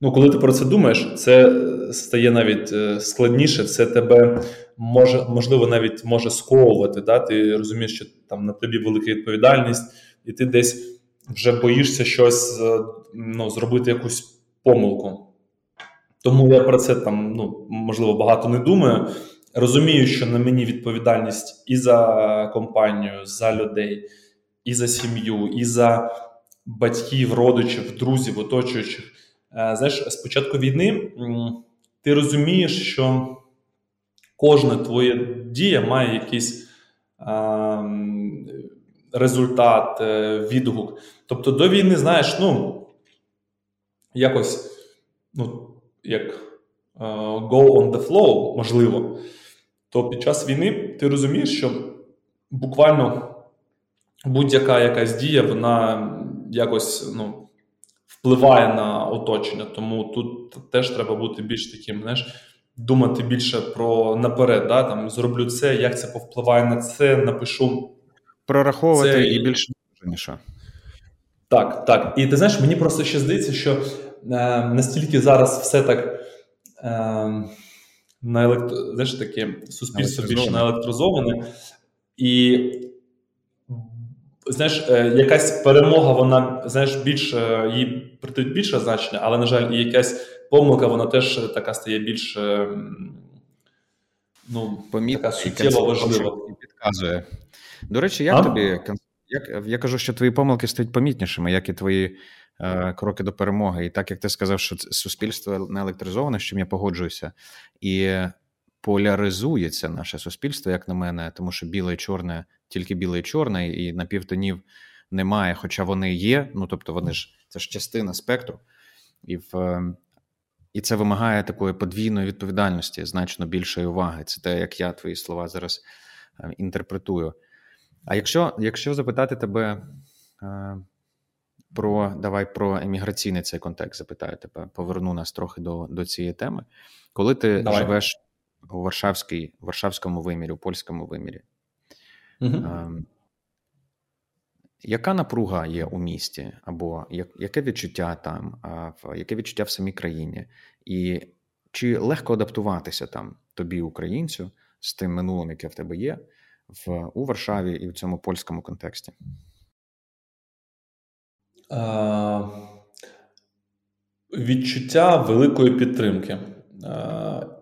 ну, коли ти про це думаєш, це стає навіть е, складніше, це тебе може, можливо, навіть може сковувати. Да? Ти розумієш, що там на тобі велика відповідальність, і ти десь вже боїшся щось ну, зробити якусь помилку. Тому я про це там ну, можливо багато не думаю. Розумію, що на мені відповідальність і за компанію, за людей, і за сім'ю, і за батьків, родичів, друзів, оточуючих. Е, знаєш, з початку війни ти розумієш, що кожна твоя дія має якийсь результат, е, відгук. Тобто до війни, знаєш, ну якось, ну, як go on the flow, можливо, то під час війни ти розумієш, що буквально будь-яка якась дія, вона якось ну, впливає на оточення. Тому тут теж треба бути більш таким, знаєш, думати більше про наперед. да, там Зроблю це, як це повпливає на це, напишу. Прораховувати це... і більш ніж. Так, так. І ти знаєш, мені просто ще здається, що е, настільки зараз все так. Е, на електро... знаєш, таке суспільство більше наелектризоване, і знаєш, е, якась перемога, вона знаєш, більше їй придають більше значення, але, на жаль, і якась помилка, вона теж така стає більш ну, така суттєво важлива. Підказує. До речі, як а? тобі як я кажу, що твої помилки стають помітнішими, як і твої е, кроки до перемоги. І так як ти сказав, що суспільство не електризоване, з чим я погоджуюся, і поляризується наше суспільство, як на мене, тому що біле і чорне, тільки біле і чорне, і напівтонів немає, хоча вони є. Ну тобто, вони ж це ж частина спектру, і в. І це вимагає такої подвійної відповідальності, значно більшої уваги. Це те, як я твої слова зараз е, інтерпретую. А якщо якщо запитати тебе е, про давай про еміграційний цей контекст, запитаю тебе, поверну нас трохи до до цієї теми. Коли ти давай. живеш у Варшавській, Варшавському вимірі, у польському вимірі, угу. е, яка напруга є у місті, або як, яке відчуття там, а, яке відчуття в самій країні? І чи легко адаптуватися там тобі, українцю, з тим минулим, яке в тебе є? в у Варшаві і в цьому польському контексті? Відчуття великої підтримки.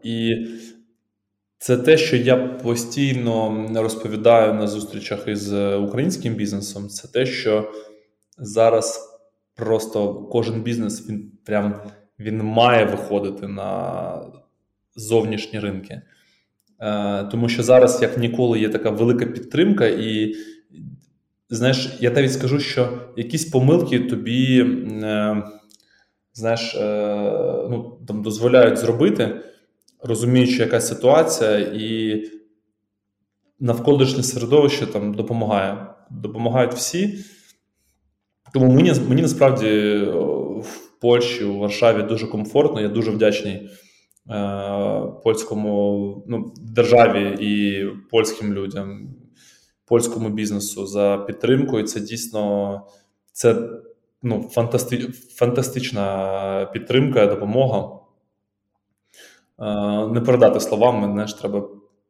І це те, що я постійно розповідаю на зустрічах із українським бізнесом. Це те, що зараз просто кожен бізнес він прям він має виходити на зовнішні ринки. Е, тому що зараз, як ніколи, є така велика підтримка, і знаєш, я навіть скажу, що якісь помилки тобі е, знаєш, е, ну, там дозволяють зробити, розуміючи, яка ситуація, і навколишнє середовище там допомагає. Допомагають всі. Тому мені мені насправді в Польщі, у Варшаві дуже комфортно, я дуже вдячний. Е, польському ну, державі і польським людям, польському бізнесу за підтримку. І це дійсно це ну, фантасти, фантастична підтримка, допомога. Е, не передати словами, знаєш, треба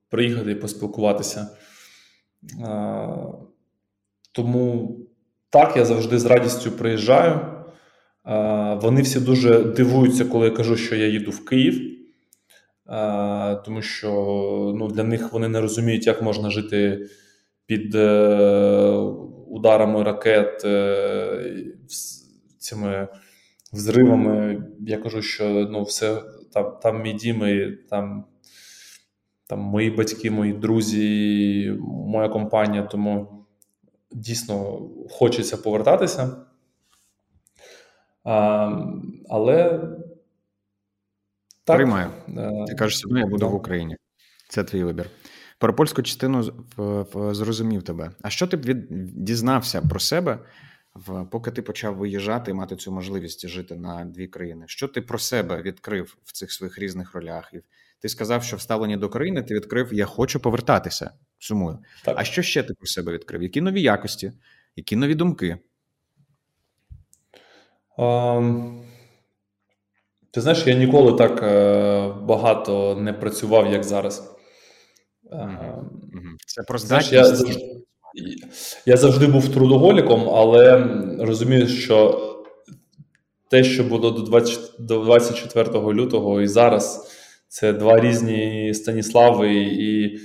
приїхати і поспілкуватися. Е, тому так, я завжди з радістю приїжджаю. Вони всі дуже дивуються, коли я кажу, що я їду в Київ тому що ну, для них вони не розуміють, як можна жити під е, ударами ракет е, цими взривами. Я кажу, що ну, все там там мій дім, і там там мої батьки, мої друзі, моя компанія, тому дійсно хочеться повертатися. А, Але так. Приймаю. Е, Ти кажеш, ну я буду в Україні. Це твій вибір. Про польську частину зрозумів тебе. А що ти б від, дізнався про себе, в, поки ти почав виїжджати і мати цю можливість жити на дві країни? Що ти про себе відкрив в цих своїх різних ролях? І ти сказав, що в ставленні до країни ти відкрив Я хочу повертатися. Сумую. Так. А що ще ти про себе відкрив? Які нові якості, які нові думки? Um... Ти знаєш, я ніколи так е, багато не працював, як зараз. Е, Це про знаєш, я завжди, я завжди був трудоголіком, але розумію, що те, що було до 20, до 24 лютого і зараз, це два різні Станіслави, і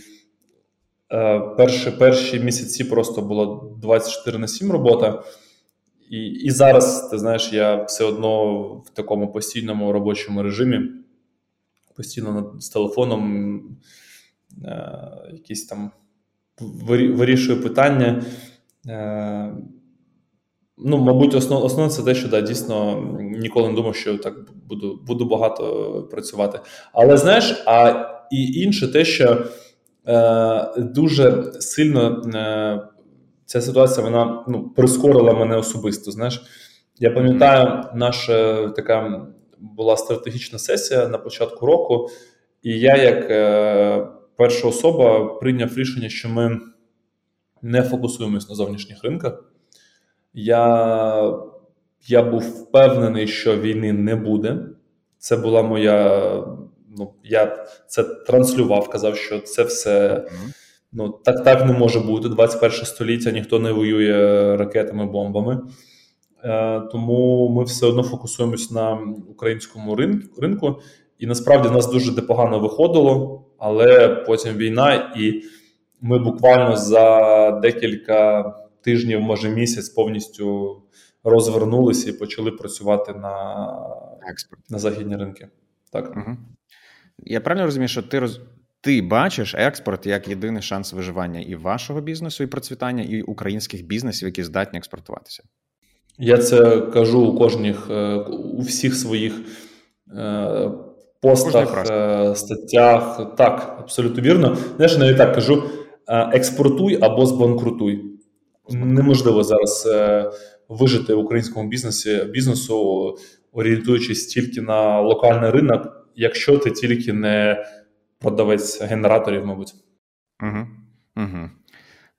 е, перші, перші місяці просто було 24 на 7 робота. І і зараз, ти знаєш, я все одно в такому постійному робочому режимі, постійно з телефоном якісь там вирішую питання. Е, Ну, мабуть, основ, основне це те, що да, дійсно ніколи не думав, що так буду буду багато працювати. Але знаєш, а і інше те, що е, дуже сильно е, ця ситуація вона ну, прискорила мене особисто. Знаєш, я пам'ятаю, наша така була стратегічна сесія на початку року, і я, як е, перша особа, прийняв рішення, що ми не фокусуємось на зовнішніх ринках. Я я був впевнений, що війни не буде. Це була моя. Ну, я це транслював, казав, що це все ну так так не може бути. 21 століття ніхто не воює ракетами, бомбами. Е, Тому ми все одно фокусуємось на українському ринку. І насправді в нас дуже непогано виходило, але потім війна, і ми буквально за декілька тижнів, може місяць, повністю розвернулися і почали працювати на експорт на західні ринки. Так. Угу. Я правильно розумію, що ти роз... ти бачиш експорт як єдиний шанс виживання і вашого бізнесу, і процвітання, і українських бізнесів, які здатні експортуватися? Я це кажу у кожних е, у всіх своїх е, постах, е, статтях. Так, абсолютно вірно. Знаєш, навіть так кажу: експортуй або збанкрутуй. Неможливо зараз вижити в українському бізнесі бізнесу, орієнтуючись тільки на локальний ринок, якщо ти тільки не продавець генераторів, мабуть. Угу. Угу.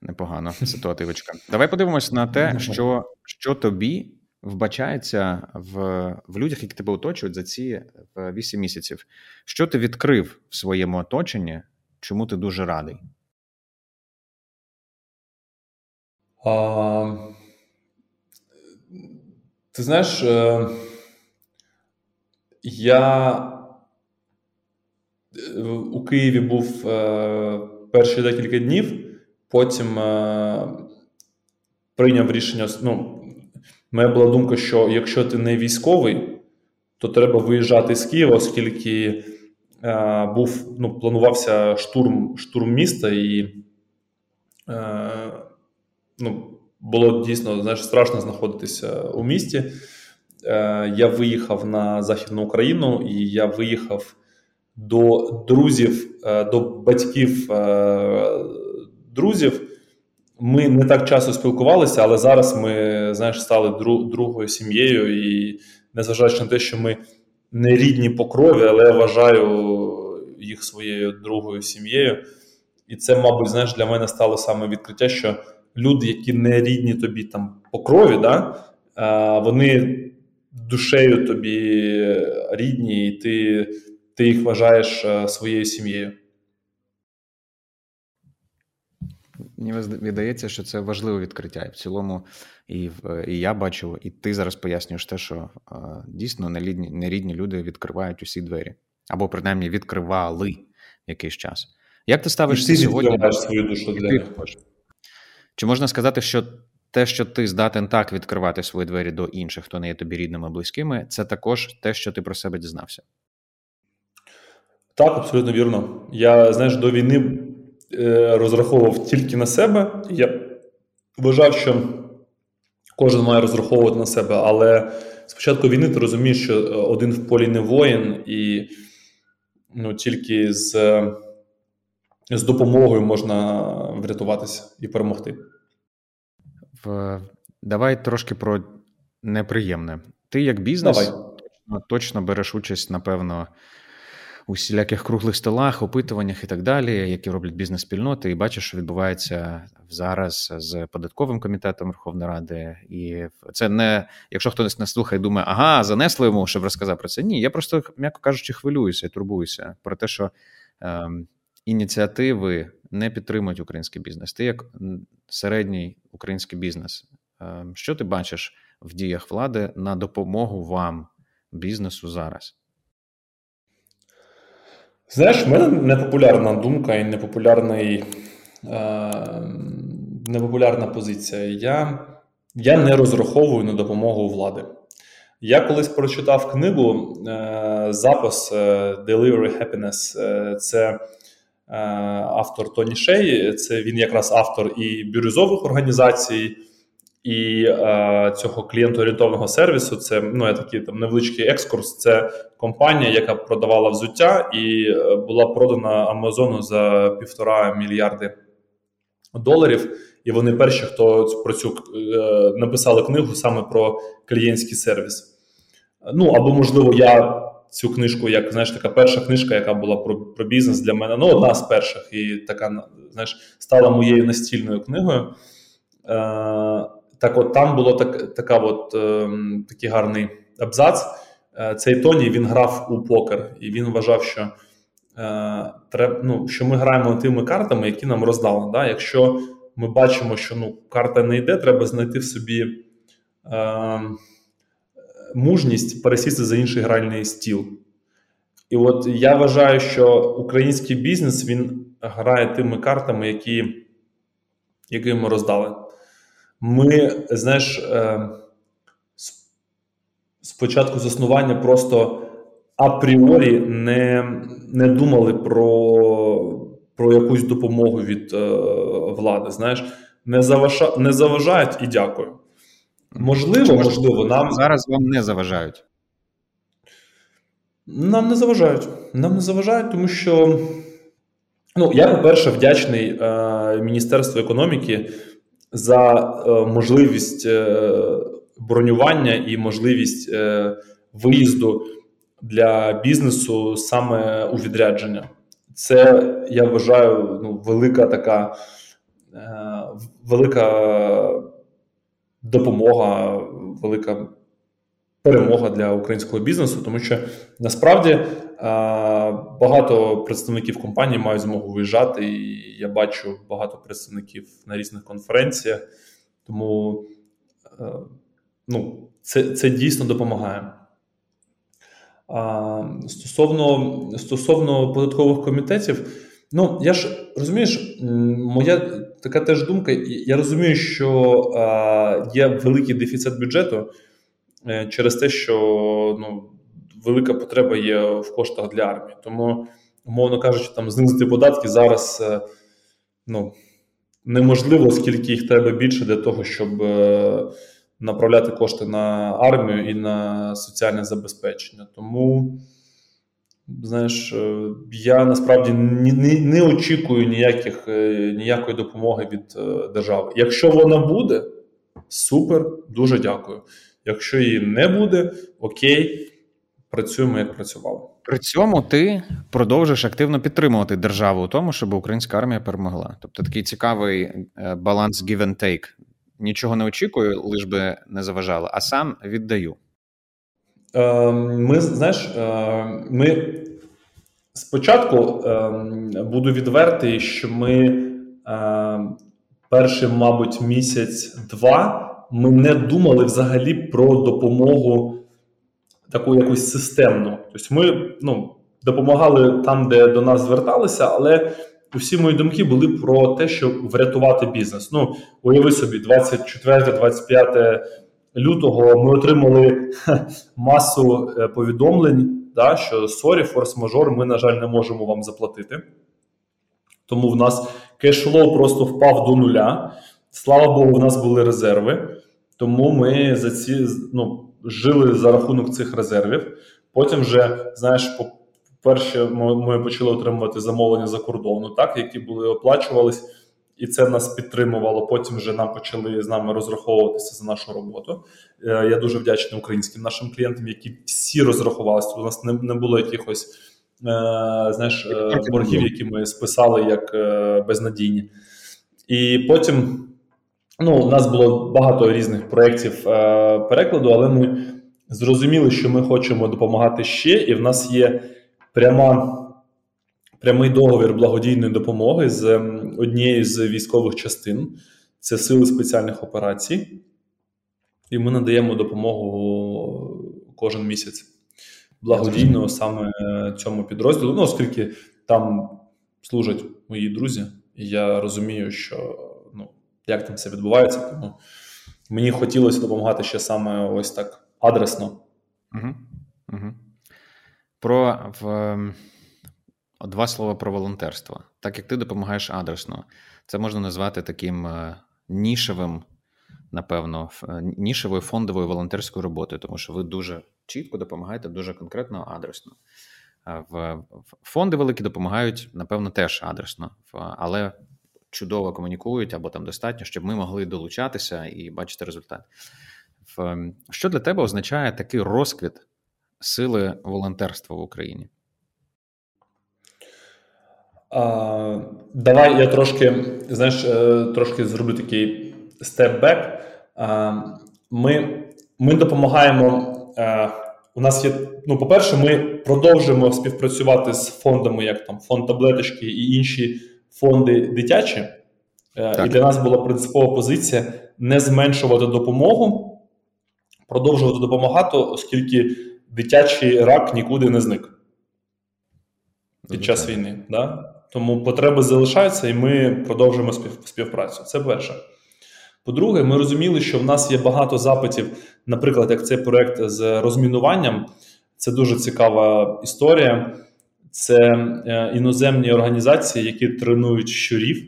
Непогано ситуативочка. Давай подивимось на те, що що тобі вбачається в в людях, які тебе оточують за ці 8 місяців. Що ти відкрив в своєму оточенні? Чому ти дуже радий? А, Ти знаєш, е, я е, у Києві був е, перші декілька днів. Потім е, прийняв рішення. Ну, моя була думка, що якщо ти не військовий, то треба виїжджати з Києва, оскільки е, був, ну, планувався штурм штурм міста, і е, ну, було дійсно знаєш, страшно знаходитися у місті. Е, Я виїхав на Західну Україну, і я виїхав до друзів, е, до батьків. Е, друзів. Ми не так часто спілкувалися, але зараз ми знаєш, стали другою сім'єю, і незважаючи на те, що ми не рідні по крові, але я вважаю їх своєю другою сім'єю. І це, мабуть, знаєш, для мене стало саме відкриття, що люди, які не рідні тобі там по крові, да, вони душею тобі рідні, і ти, ти їх вважаєш своєю сім'єю. Мені видається, що це важливе відкриття. І в цілому, і і я бачу, і ти зараз пояснюєш те, що дійсно нерідні, нерідні люди відкривають усі двері, або принаймні відкривали якийсь час. Як ти ставишся сьогодні? свою душу для Чи можна сказати, що те, що ти здатен так відкривати свої двері до інших, хто не є тобі рідними, близькими, це також те, що ти про себе дізнався? Так, абсолютно вірно. Я знаєш, до війни розраховував тільки на себе. Я вважав, що кожен має розраховувати на себе, але спочатку війни ти розумієш, що один в полі не воїн, і ну, тільки з, з допомогою можна врятуватися і перемогти. В... Давай трошки про неприємне. Ти як бізнес Давай. точно, точно береш участь, напевно у всіляких круглих столах, опитуваннях і так далі, які роблять бізнес-спільноти, і бачиш, що відбувається зараз з податковим комітетом Верховної Ради. І це не якщо хтось не слухає, думає, ага, занесли йому, щоб розказав про це. Ні, я просто, м'яко кажучи, хвилююся і турбуюся про те, що е, ініціативи не підтримують український бізнес. Ти як середній український бізнес. Е, що ти бачиш в діях влади на допомогу вам, бізнесу зараз? Знаєш, в мене непопулярна думка і непопулярний, е, непопулярна позиція. Я я не розраховую на допомогу влади. Я колись прочитав книгу е, запис е, Delivery Happiness. Е, це е, автор Тоні Шей. Це він якраз автор і бірюзових організацій і е, цього клієнтоорієнтованого сервісу. Це ну я такий там невеличкий екскурс. Це компанія, яка продавала взуття, і е, була продана Амазону за півтора мільярди доларів. і вони перші, хто про цю е, написали книгу саме про клієнтський сервіс. Ну або, можливо, я цю книжку, як знаєш, така перша книжка, яка була про про бізнес для мене. Ну, одна з перших, і така знаєш, стала моєю настільною книгою. Е, Так, от там було так, така от, е, такий гарний абзац. Е, цей Тоні він грав у покер, і він вважав, що е, треб, ну, що ми граємо тими картами, які нам роздали. Да? Якщо ми бачимо, що ну, карта не йде, треба знайти в собі. Е, мужність пересісти за інший гральний стіл. І от я вважаю, що український бізнес він грає тими картами, які які ми роздали. Ми, знаєш, е, спочатку заснування просто апріорі не не думали про про якусь допомогу від е, влади. Знаєш, не, заважа, не заважають і дякую. Можливо, можливо, нам зараз вам не заважають. Нам не заважають. Нам не заважають, тому що ну, я, по-перше, вдячний е, Міністерству економіки за е, можливість е, бронювання і можливість е, виїзду для бізнесу саме у відрядження. Це я вважаю ну, велика така велика допомога, велика перемога для українського бізнесу, тому що насправді багато представників компанії мають змогу виїжджати, і я бачу багато представників на різних конференціях. Тому ну, це, це дійсно допомагає. Стосовно стосовно податкових комітетів, ну я ж розумієш, моя така теж думка. Я розумію, що а, є великий дефіцит бюджету е, через те, що ну, велика потреба є в коштах для армії. Тому, умовно кажучи, там знизити податки зараз е, ну, неможливо, оскільки їх треба більше для того, щоб е, направляти кошти на армію і на соціальне забезпечення. Тому. Знаєш, е, я насправді не не, не очікую ніяких, е, ніякої допомоги від е, держави. Якщо вона буде, супер, дуже дякую. Якщо її не буде, окей, працюємо як працювали. При цьому ти продовжуєш активно підтримувати державу у тому, щоб українська армія перемогла. Тобто такий цікавий баланс give and take. Нічого не очікую, лиш би не заважало, а сам віддаю. Ем, ми знаєш, ем, ми спочатку буду відвертий, що ми перший, мабуть, місяць-два ми не думали взагалі про допомогу таку якусь системну. Тобто, ми ну, допомагали там, де до нас зверталися, але всі мої думки були про те, щоб врятувати бізнес. Ну, уяви собі, 24-25 лютого ми отримали масу е, повідомлень, да, що sorry, форс-мажор, ми, на жаль, не можемо вам заплатити. Тому в нас cashflow просто впав до нуля. Слава Богу, в нас були резерви. Тому ми за ці ну, жили за рахунок цих резервів. Потім вже, знаєш, по перше, ми почали отримувати замовлення за кордону, так, які були оплачувались і це нас підтримувало. Потім вже нам почали з нами розраховуватися за нашу роботу. Е, я дуже вдячний українським нашим клієнтам, які всі розрахувалися. У нас не, не було якихось е, знаєш, е, боргів, які ми списали як безнадійні. І потім ну, у нас було багато різних проєктів перекладу, але ми зрозуміли, що ми хочемо допомагати ще, і в нас є пряма прямий договір благодійної допомоги з однією з військових частин, це сили спеціальних операцій, і ми надаємо допомогу кожен місяць благодійно саме цьому підрозділу. Ну, оскільки там служать мої друзі, і я розумію, що ну, як там це відбувається, тому мені хотілося допомагати ще саме ось так адресно. Угу. Угу. Про в Два слова про волонтерство. Так як ти допомагаєш адресно, це можна назвати таким е, нішевим, напевно, е, нішевою фондовою волонтерською роботою, тому що ви дуже чітко допомагаєте, дуже конкретно адресно. В Фонди великі допомагають, напевно, теж адресно, але чудово комунікують або там достатньо, щоб ми могли долучатися і бачити результат. Що для тебе означає такий розквіт сили волонтерства в Україні? А, Давай я трошки знаєш, е, трошки зроблю такий степ-бек. Ми ми допомагаємо. Е, у нас є, ну, по-перше, ми продовжуємо співпрацювати з фондами, як там фонд таблеточки і інші фонди дитячі. Е, так. І для нас була принципова позиція не зменшувати допомогу, продовжувати допомагати, оскільки дитячий рак нікуди не зник під час війни. Да? Тому потреби залишаються, і ми продовжуємо співпрацю. Це перше. По-друге, ми розуміли, що в нас є багато запитів, наприклад, як цей проект з розмінуванням. Це дуже цікава історія. Це е, іноземні організації, які тренують щурів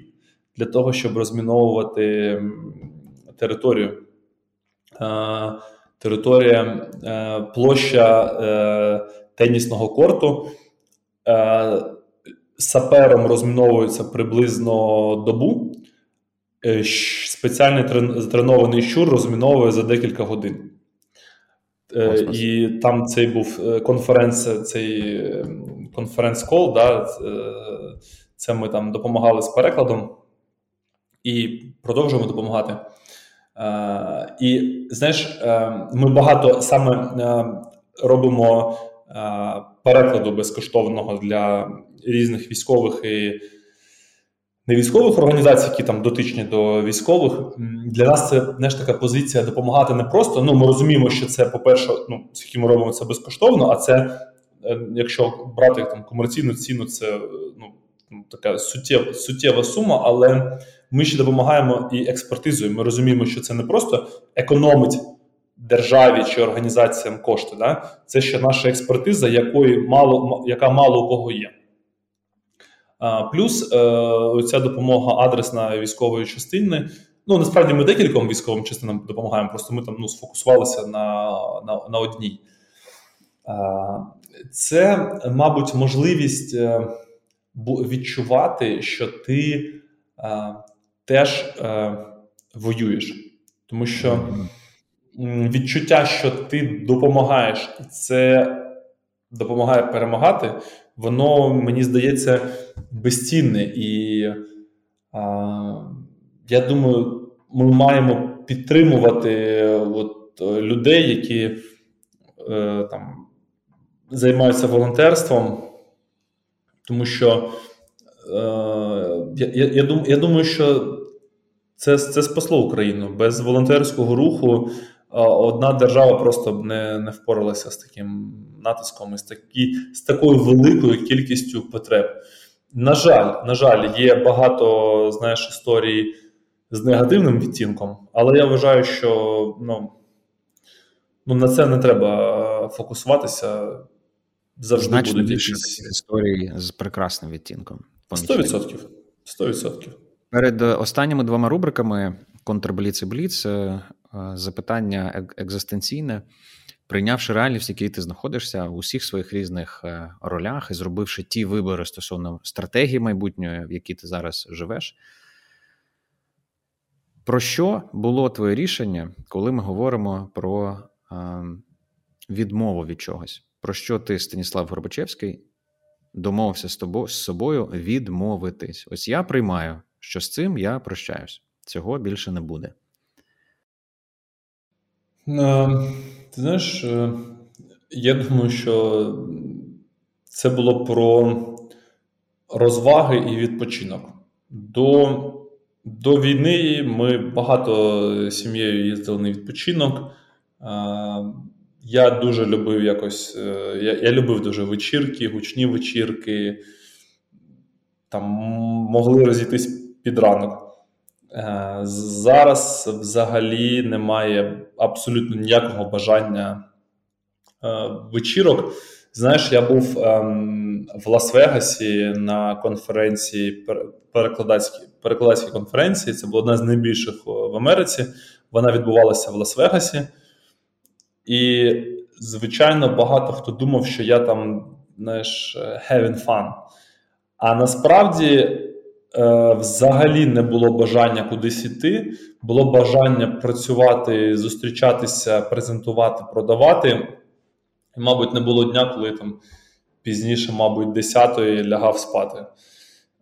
для того, щоб розміновувати територію. Е, територія е, площа тенісного корту. Сапером розміновується приблизно добу. Спеціальний тренований щур розміновує за декілька годин. Космос. І там цей був е, конференц, цей конференц-кол, да, це ми там допомагали з перекладом і продовжуємо допомагати. І знаєш, ми багато саме робимо перекладу безкоштовного для різних військових і не військових організацій, які там дотичні до військових. Для нас це знаєш, така позиція допомагати не просто. Ну, ми розуміємо, що це, по-перше, ну, ми робимо це безкоштовно, а це, е, якщо брати там комерційну ціну, це ну, така суттєва, суттєва сума, але ми ще допомагаємо і експертизою. Ми розуміємо, що це не просто економить. Державі чи організаціям кошти, да? це ще наша експертиза, якої мало яка мало у кого є. Плюс е, ця допомога адресна військової частини. Ну насправді ми декільком військовим частинам допомагаємо, просто ми там ну, сфокусувалися на, на, на одній. Це, мабуть, можливість е, відчувати, що ти е, теж воюєш, тому що відчуття, що ти допомагаєш, і це допомагає перемагати, воно мені здається безцінне. І а, я думаю, ми маємо підтримувати от, людей, які е, там займаються волонтерством, тому що е, я, я, дум, я думаю, що це це спасло Україну без волонтерського руху одна держава просто б не не впоралася з таким натиском і з такі, з такою великою кількістю потреб. На жаль, на жаль, є багато знаєш, історій з негативним відтінком, але я вважаю, що ну, ну на це не треба фокусуватися. Завжди Значно будуть більше якісь... історії з прекрасним відтінком. 100%. 100%. Перед останніми двома рубриками Контрбліц і Бліц Е, запитання екзистенційне, прийнявши реальність, в якій ти знаходишся у всіх своїх різних е, ролях і зробивши ті вибори стосовно стратегії майбутньої, в якій ти зараз живеш. Про що було твоє рішення, коли ми говоримо про е, відмову від чогось? Про що ти, Станіслав Горбачевський, домовився з тобою з собою відмовитись? Ось я приймаю, що з цим я прощаюсь. Цього більше не буде. Е, ти знаєш, е, я думаю, що це було про розваги і відпочинок. До до війни ми багато сім'єю їздили на відпочинок. Е, я дуже любив якось. Я я любив дуже вечірки, гучні вечірки. Там могли розійтись під ранок. Е, зараз взагалі немає абсолютно ніякого бажання е, вечірок. Знаєш, я був ем, в Лас-Вегасі на конференції перекладацькій перекладацькій конференції. Це була одна з найбільших в Америці. Вона відбувалася в Лас-Вегасі. І, звичайно, багато хто думав, що я там знаєш, having fun. А насправді е, взагалі не було бажання кудись іти, було бажання працювати, зустрічатися, презентувати, продавати. І, мабуть, не було дня, коли там пізніше, мабуть, 10-ї лягав спати.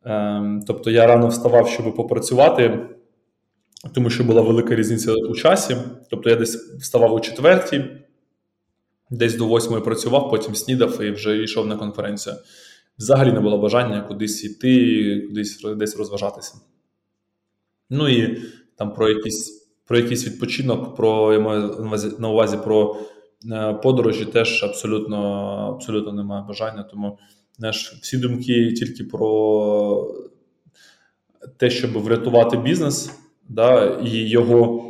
Ем, тобто я рано вставав, щоб попрацювати, тому що була велика різниця у часі. Тобто я десь вставав о четвертій, десь до восьмої працював, потім снідав і вже йшов на конференцію. Взагалі не було бажання кудись йти, кудись десь розважатися. Ну і там про якийсь про якийсь відпочинок, про я маю на увазі про е, подорожі теж абсолютно абсолютно немає бажання. Тому знаєш, всі думки тільки про те, щоб врятувати бізнес, да, і його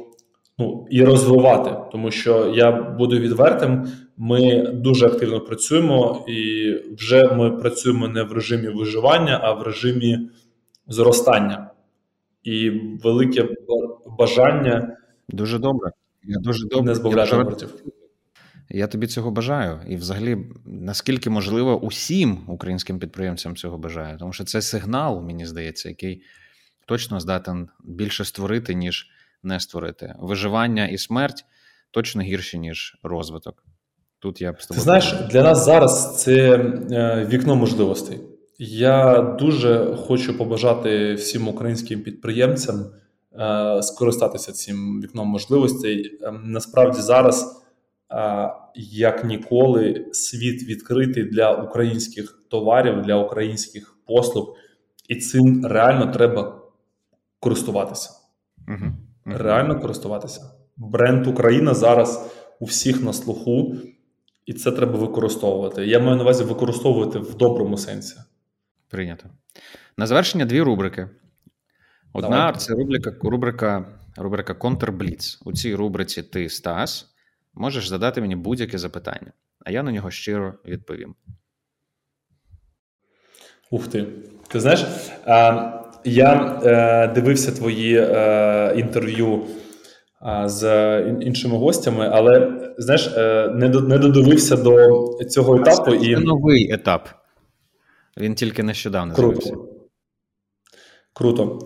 ну, і розвивати. Тому що я буду відвертим, ми дуже активно працюємо, і вже ми працюємо не в режимі виживання, а в режимі зростання. І велике бажання дуже добре. Я дуже добре не збавляти обертів. Я тобі цього бажаю. І, взагалі, наскільки можливо, усім українським підприємцям цього бажаю. Тому що це сигнал, мені здається, який точно здатен більше створити, ніж не створити. Виживання і смерть точно гірші, ніж розвиток. Тут я б. Ти знаєш, для нас зараз це е, вікно можливостей. Я дуже хочу побажати всім українським підприємцям е, скористатися цим вікном можливостей. Ем, насправді зараз як ніколи світ відкритий для українських товарів, для українських послуг, і цим реально треба користуватися. uh Реально користуватися. Бренд Україна зараз у всіх на слуху, і це треба використовувати. Я маю на увазі використовувати в доброму сенсі. Прийнято. На завершення дві рубрики. Одна Давай. це рубрика рубрика, рубрика Контрбліц. У цій рубриці ти Стас можеш задати мені будь-яке запитання, а я на нього щиро відповім. Ух ти. Ти знаєш, я е, дивився твої е, інтерв'ю з іншими гостями, але знаєш, е, не додивився до цього етапу. Це і... новий етап. Він тільки нещодавно Круто. з'явився. Круто.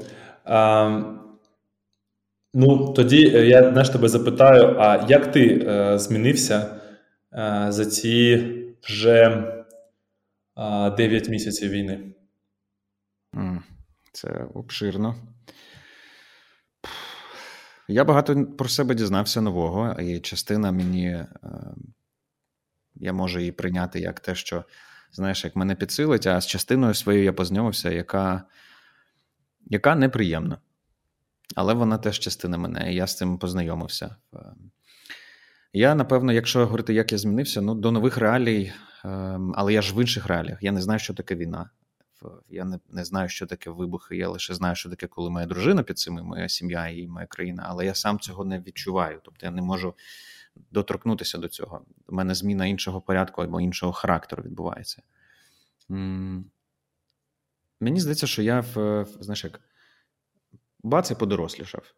Ну, тоді е, я знаєш, тебе запитаю: а як ти е, змінився е, за ці вже е, 9 місяців війни? Це обширно. Я багато про себе дізнався нового, і частина мені е, я можу її прийняти як те, що, знаєш, як мене підсилить, а з частиною своєю я познайомився, яка, яка неприємна але вона теж частина мене, і я з цим познайомився. Е, я, напевно, якщо говорити, як я змінився, ну до нових реалій, ем, але я ж в інших реаліях. Я не знаю, що таке війна. Я не не знаю, що таке вибухи. Я лише знаю, що таке, коли моя дружина під цими, моя сім'я і моя країна, але я сам цього не відчуваю. Тобто я не можу доторкнутися до цього. У мене зміна іншого порядку або іншого характеру відбувається. Мені здається, що я в знаєш, як бац і подорослішав.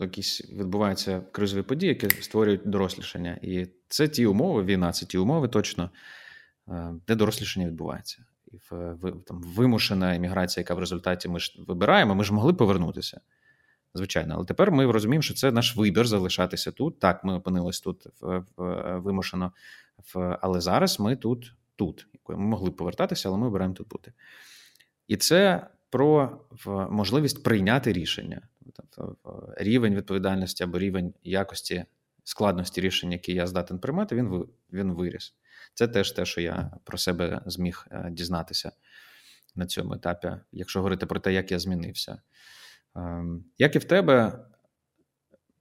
Якісь відбуваються кризові події, які створюють дорослішання. І це ті умови, війна, це ті умови точно, е, де дорослішання відбувається. В, там, вимушена імміграція, яка в результаті ми ж вибираємо, ми ж могли повернутися. Звичайно, але тепер ми розуміємо, що це наш вибір залишатися тут. Так, ми опинились тут в, в, вимушено, в, але зараз ми тут, тут. Ми могли повертатися, але ми обираємо тут бути. І це про можливість прийняти рішення, тобто рівень відповідальності або рівень якості складності рішень, які я здатен приймати, він він виріс. Це теж те, що я про себе зміг е, дізнатися на цьому етапі, якщо говорити про те, як я змінився. Ем, як і в тебе,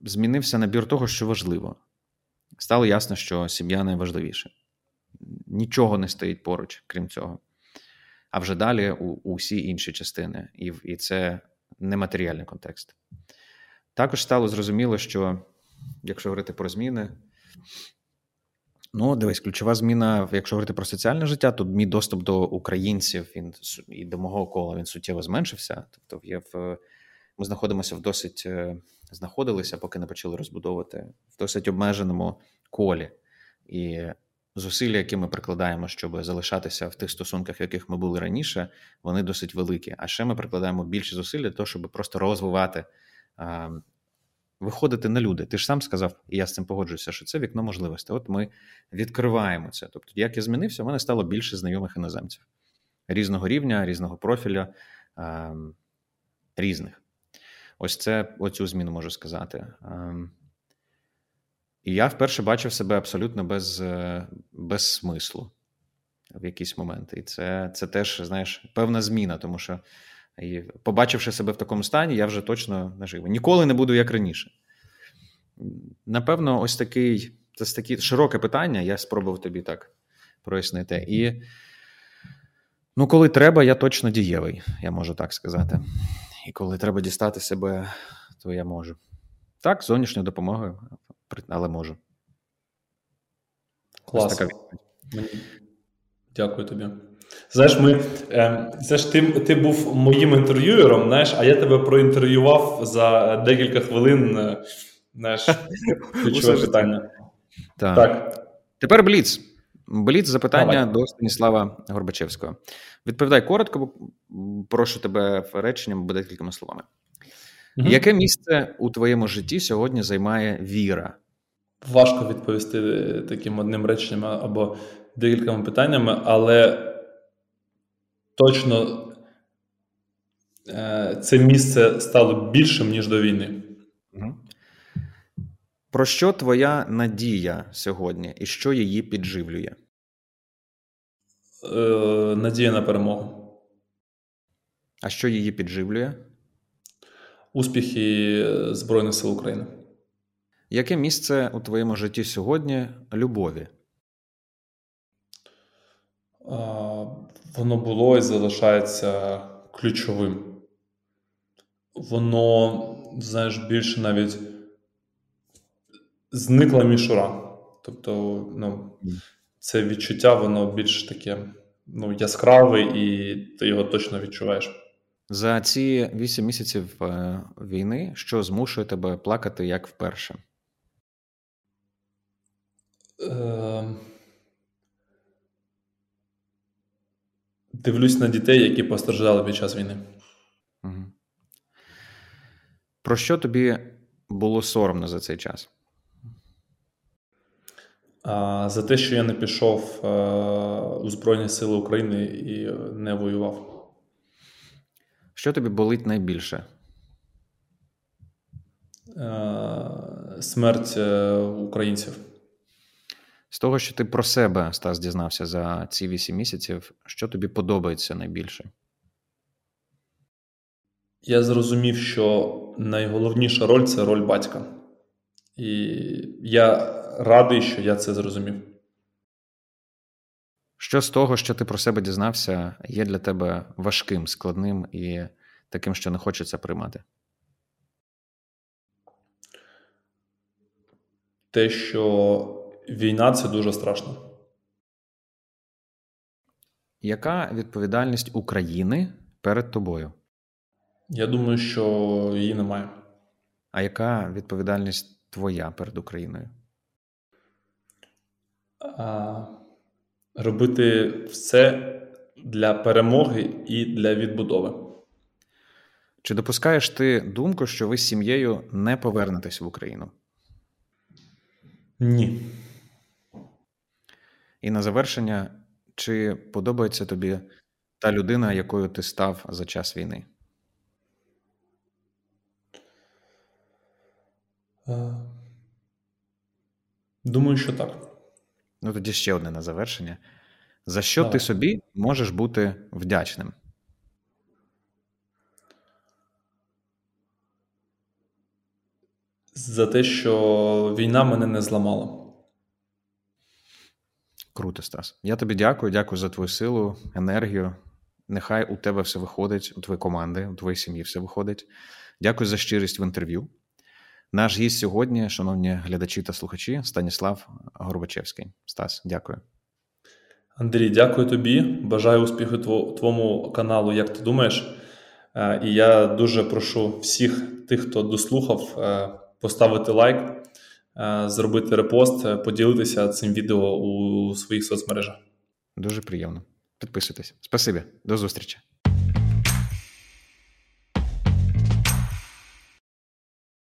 змінився набір того, що важливо. Стало ясно, що сім'я найважливіше. Нічого не стоїть поруч, крім цього а вже далі у, у всі інші частини, і і це нематеріальний контекст. Також стало зрозуміло, що якщо говорити про зміни, ну дивись, ключова зміна, якщо говорити про соціальне життя, то мій доступ до українців він і до мого кола він суттєво зменшився. Тобто, я в ми знаходимося в досить е, знаходилися, поки не почали розбудовувати в досить обмеженому колі. І зусилля, які ми прикладаємо, щоб залишатися в тих стосунках, в яких ми були раніше, вони досить великі. А ще ми прикладаємо більше зусиль для того, щоб просто розвивати, виходити на люди. Ти ж сам сказав, і я з цим погоджуюся, що це вікно можливостей. От ми відкриваємо це. Тобто, як я змінився, у мене стало більше знайомих іноземців різного рівня, різного профіля, різних. Ось це оцю зміну можу сказати. І я вперше бачив себе абсолютно без е, без смислу в якісь моменти. І це це теж, знаєш, певна зміна, тому що, і побачивши себе в такому стані, я вже точно не. Ніколи не буду як раніше. Напевно, ось такий це таке широке питання, я спробував тобі так прояснити. І, ну, коли треба, я точно дієвий, я можу так сказати. І коли треба дістати себе, то я можу. Так, зовнішньою допомогою але можу. Клас. Дякую тобі. Знаєш, ми, е, це ж ти ти був моїм інтерв'юером, знаєш, а я тебе проінтерв'ював за декілька хвилин. Е, знаєш, ключове питання. Так. так. Тепер Бліц. Бліц запитання Давай. до Станіслава Горбачевського. Відповідай коротко, прошу тебе реченням або декількома словами. Угу. Яке місце у твоєму житті сьогодні займає віра? Важко відповісти таким одним реченням або декількома питаннями, але точно е, це місце стало більшим, ніж до війни. Про що твоя надія сьогодні і що її підживлює? Е, Надія на перемогу. А що її підживлює? успіхи Збройних сил України. Яке місце у твоєму житті сьогодні любові? Воно було і залишається ключовим. Воно, знаєш, більше навіть зникла мішура. Тобто, ну, це відчуття, воно більш таке ну, яскраве, і ти його точно відчуваєш. За ці вісім місяців е, війни, що змушує тебе плакати як вперше? Е... Дивлюсь на дітей, які постраждали під час війни. Угу. Про що тобі було соромно за цей час? А, За те, що я не пішов е, у Збройні Сили України і не воював. Що тобі болить найбільше? Е, смерть е, українців. З того, що ти про себе Стас дізнався за ці вісім місяців, що тобі подобається найбільше? Я зрозумів, що найголовніша роль це роль батька. І я радий, що я це зрозумів. Що з того, що ти про себе дізнався, є для тебе важким, складним і таким, що не хочеться приймати? Те, що війна це дуже страшно. Яка відповідальність України перед тобою? Я думаю, що її немає. А яка відповідальність твоя перед Україною? А робити все для перемоги і для відбудови. Чи допускаєш ти думку, що ви з сім'єю не повернетесь в Україну? Ні. І на завершення, чи подобається тобі та людина, якою ти став за час війни? Е, думаю, що так. Ну, тоді ще одне на завершення. За що Давай. ти собі можеш бути вдячним? За те, що війна мене не зламала. Круто, Стас. Я тобі дякую. Дякую за твою силу, енергію. Нехай у тебе все виходить, у твоєї команди, у твоїй сім'ї все виходить. Дякую за щирість в інтерв'ю. Наш гість сьогодні, шановні глядачі та слухачі, Станіслав Горбачевський. Стас, дякую. Андрій, дякую тобі. Бажаю успіху твоєму каналу, як ти думаєш. Е, і я дуже прошу всіх тих, хто дослухав, е, поставити лайк, зробити репост, поділитися цим відео у своїх соцмережах. Дуже приємно. Підписуйтесь. Спасибі, до зустрічі.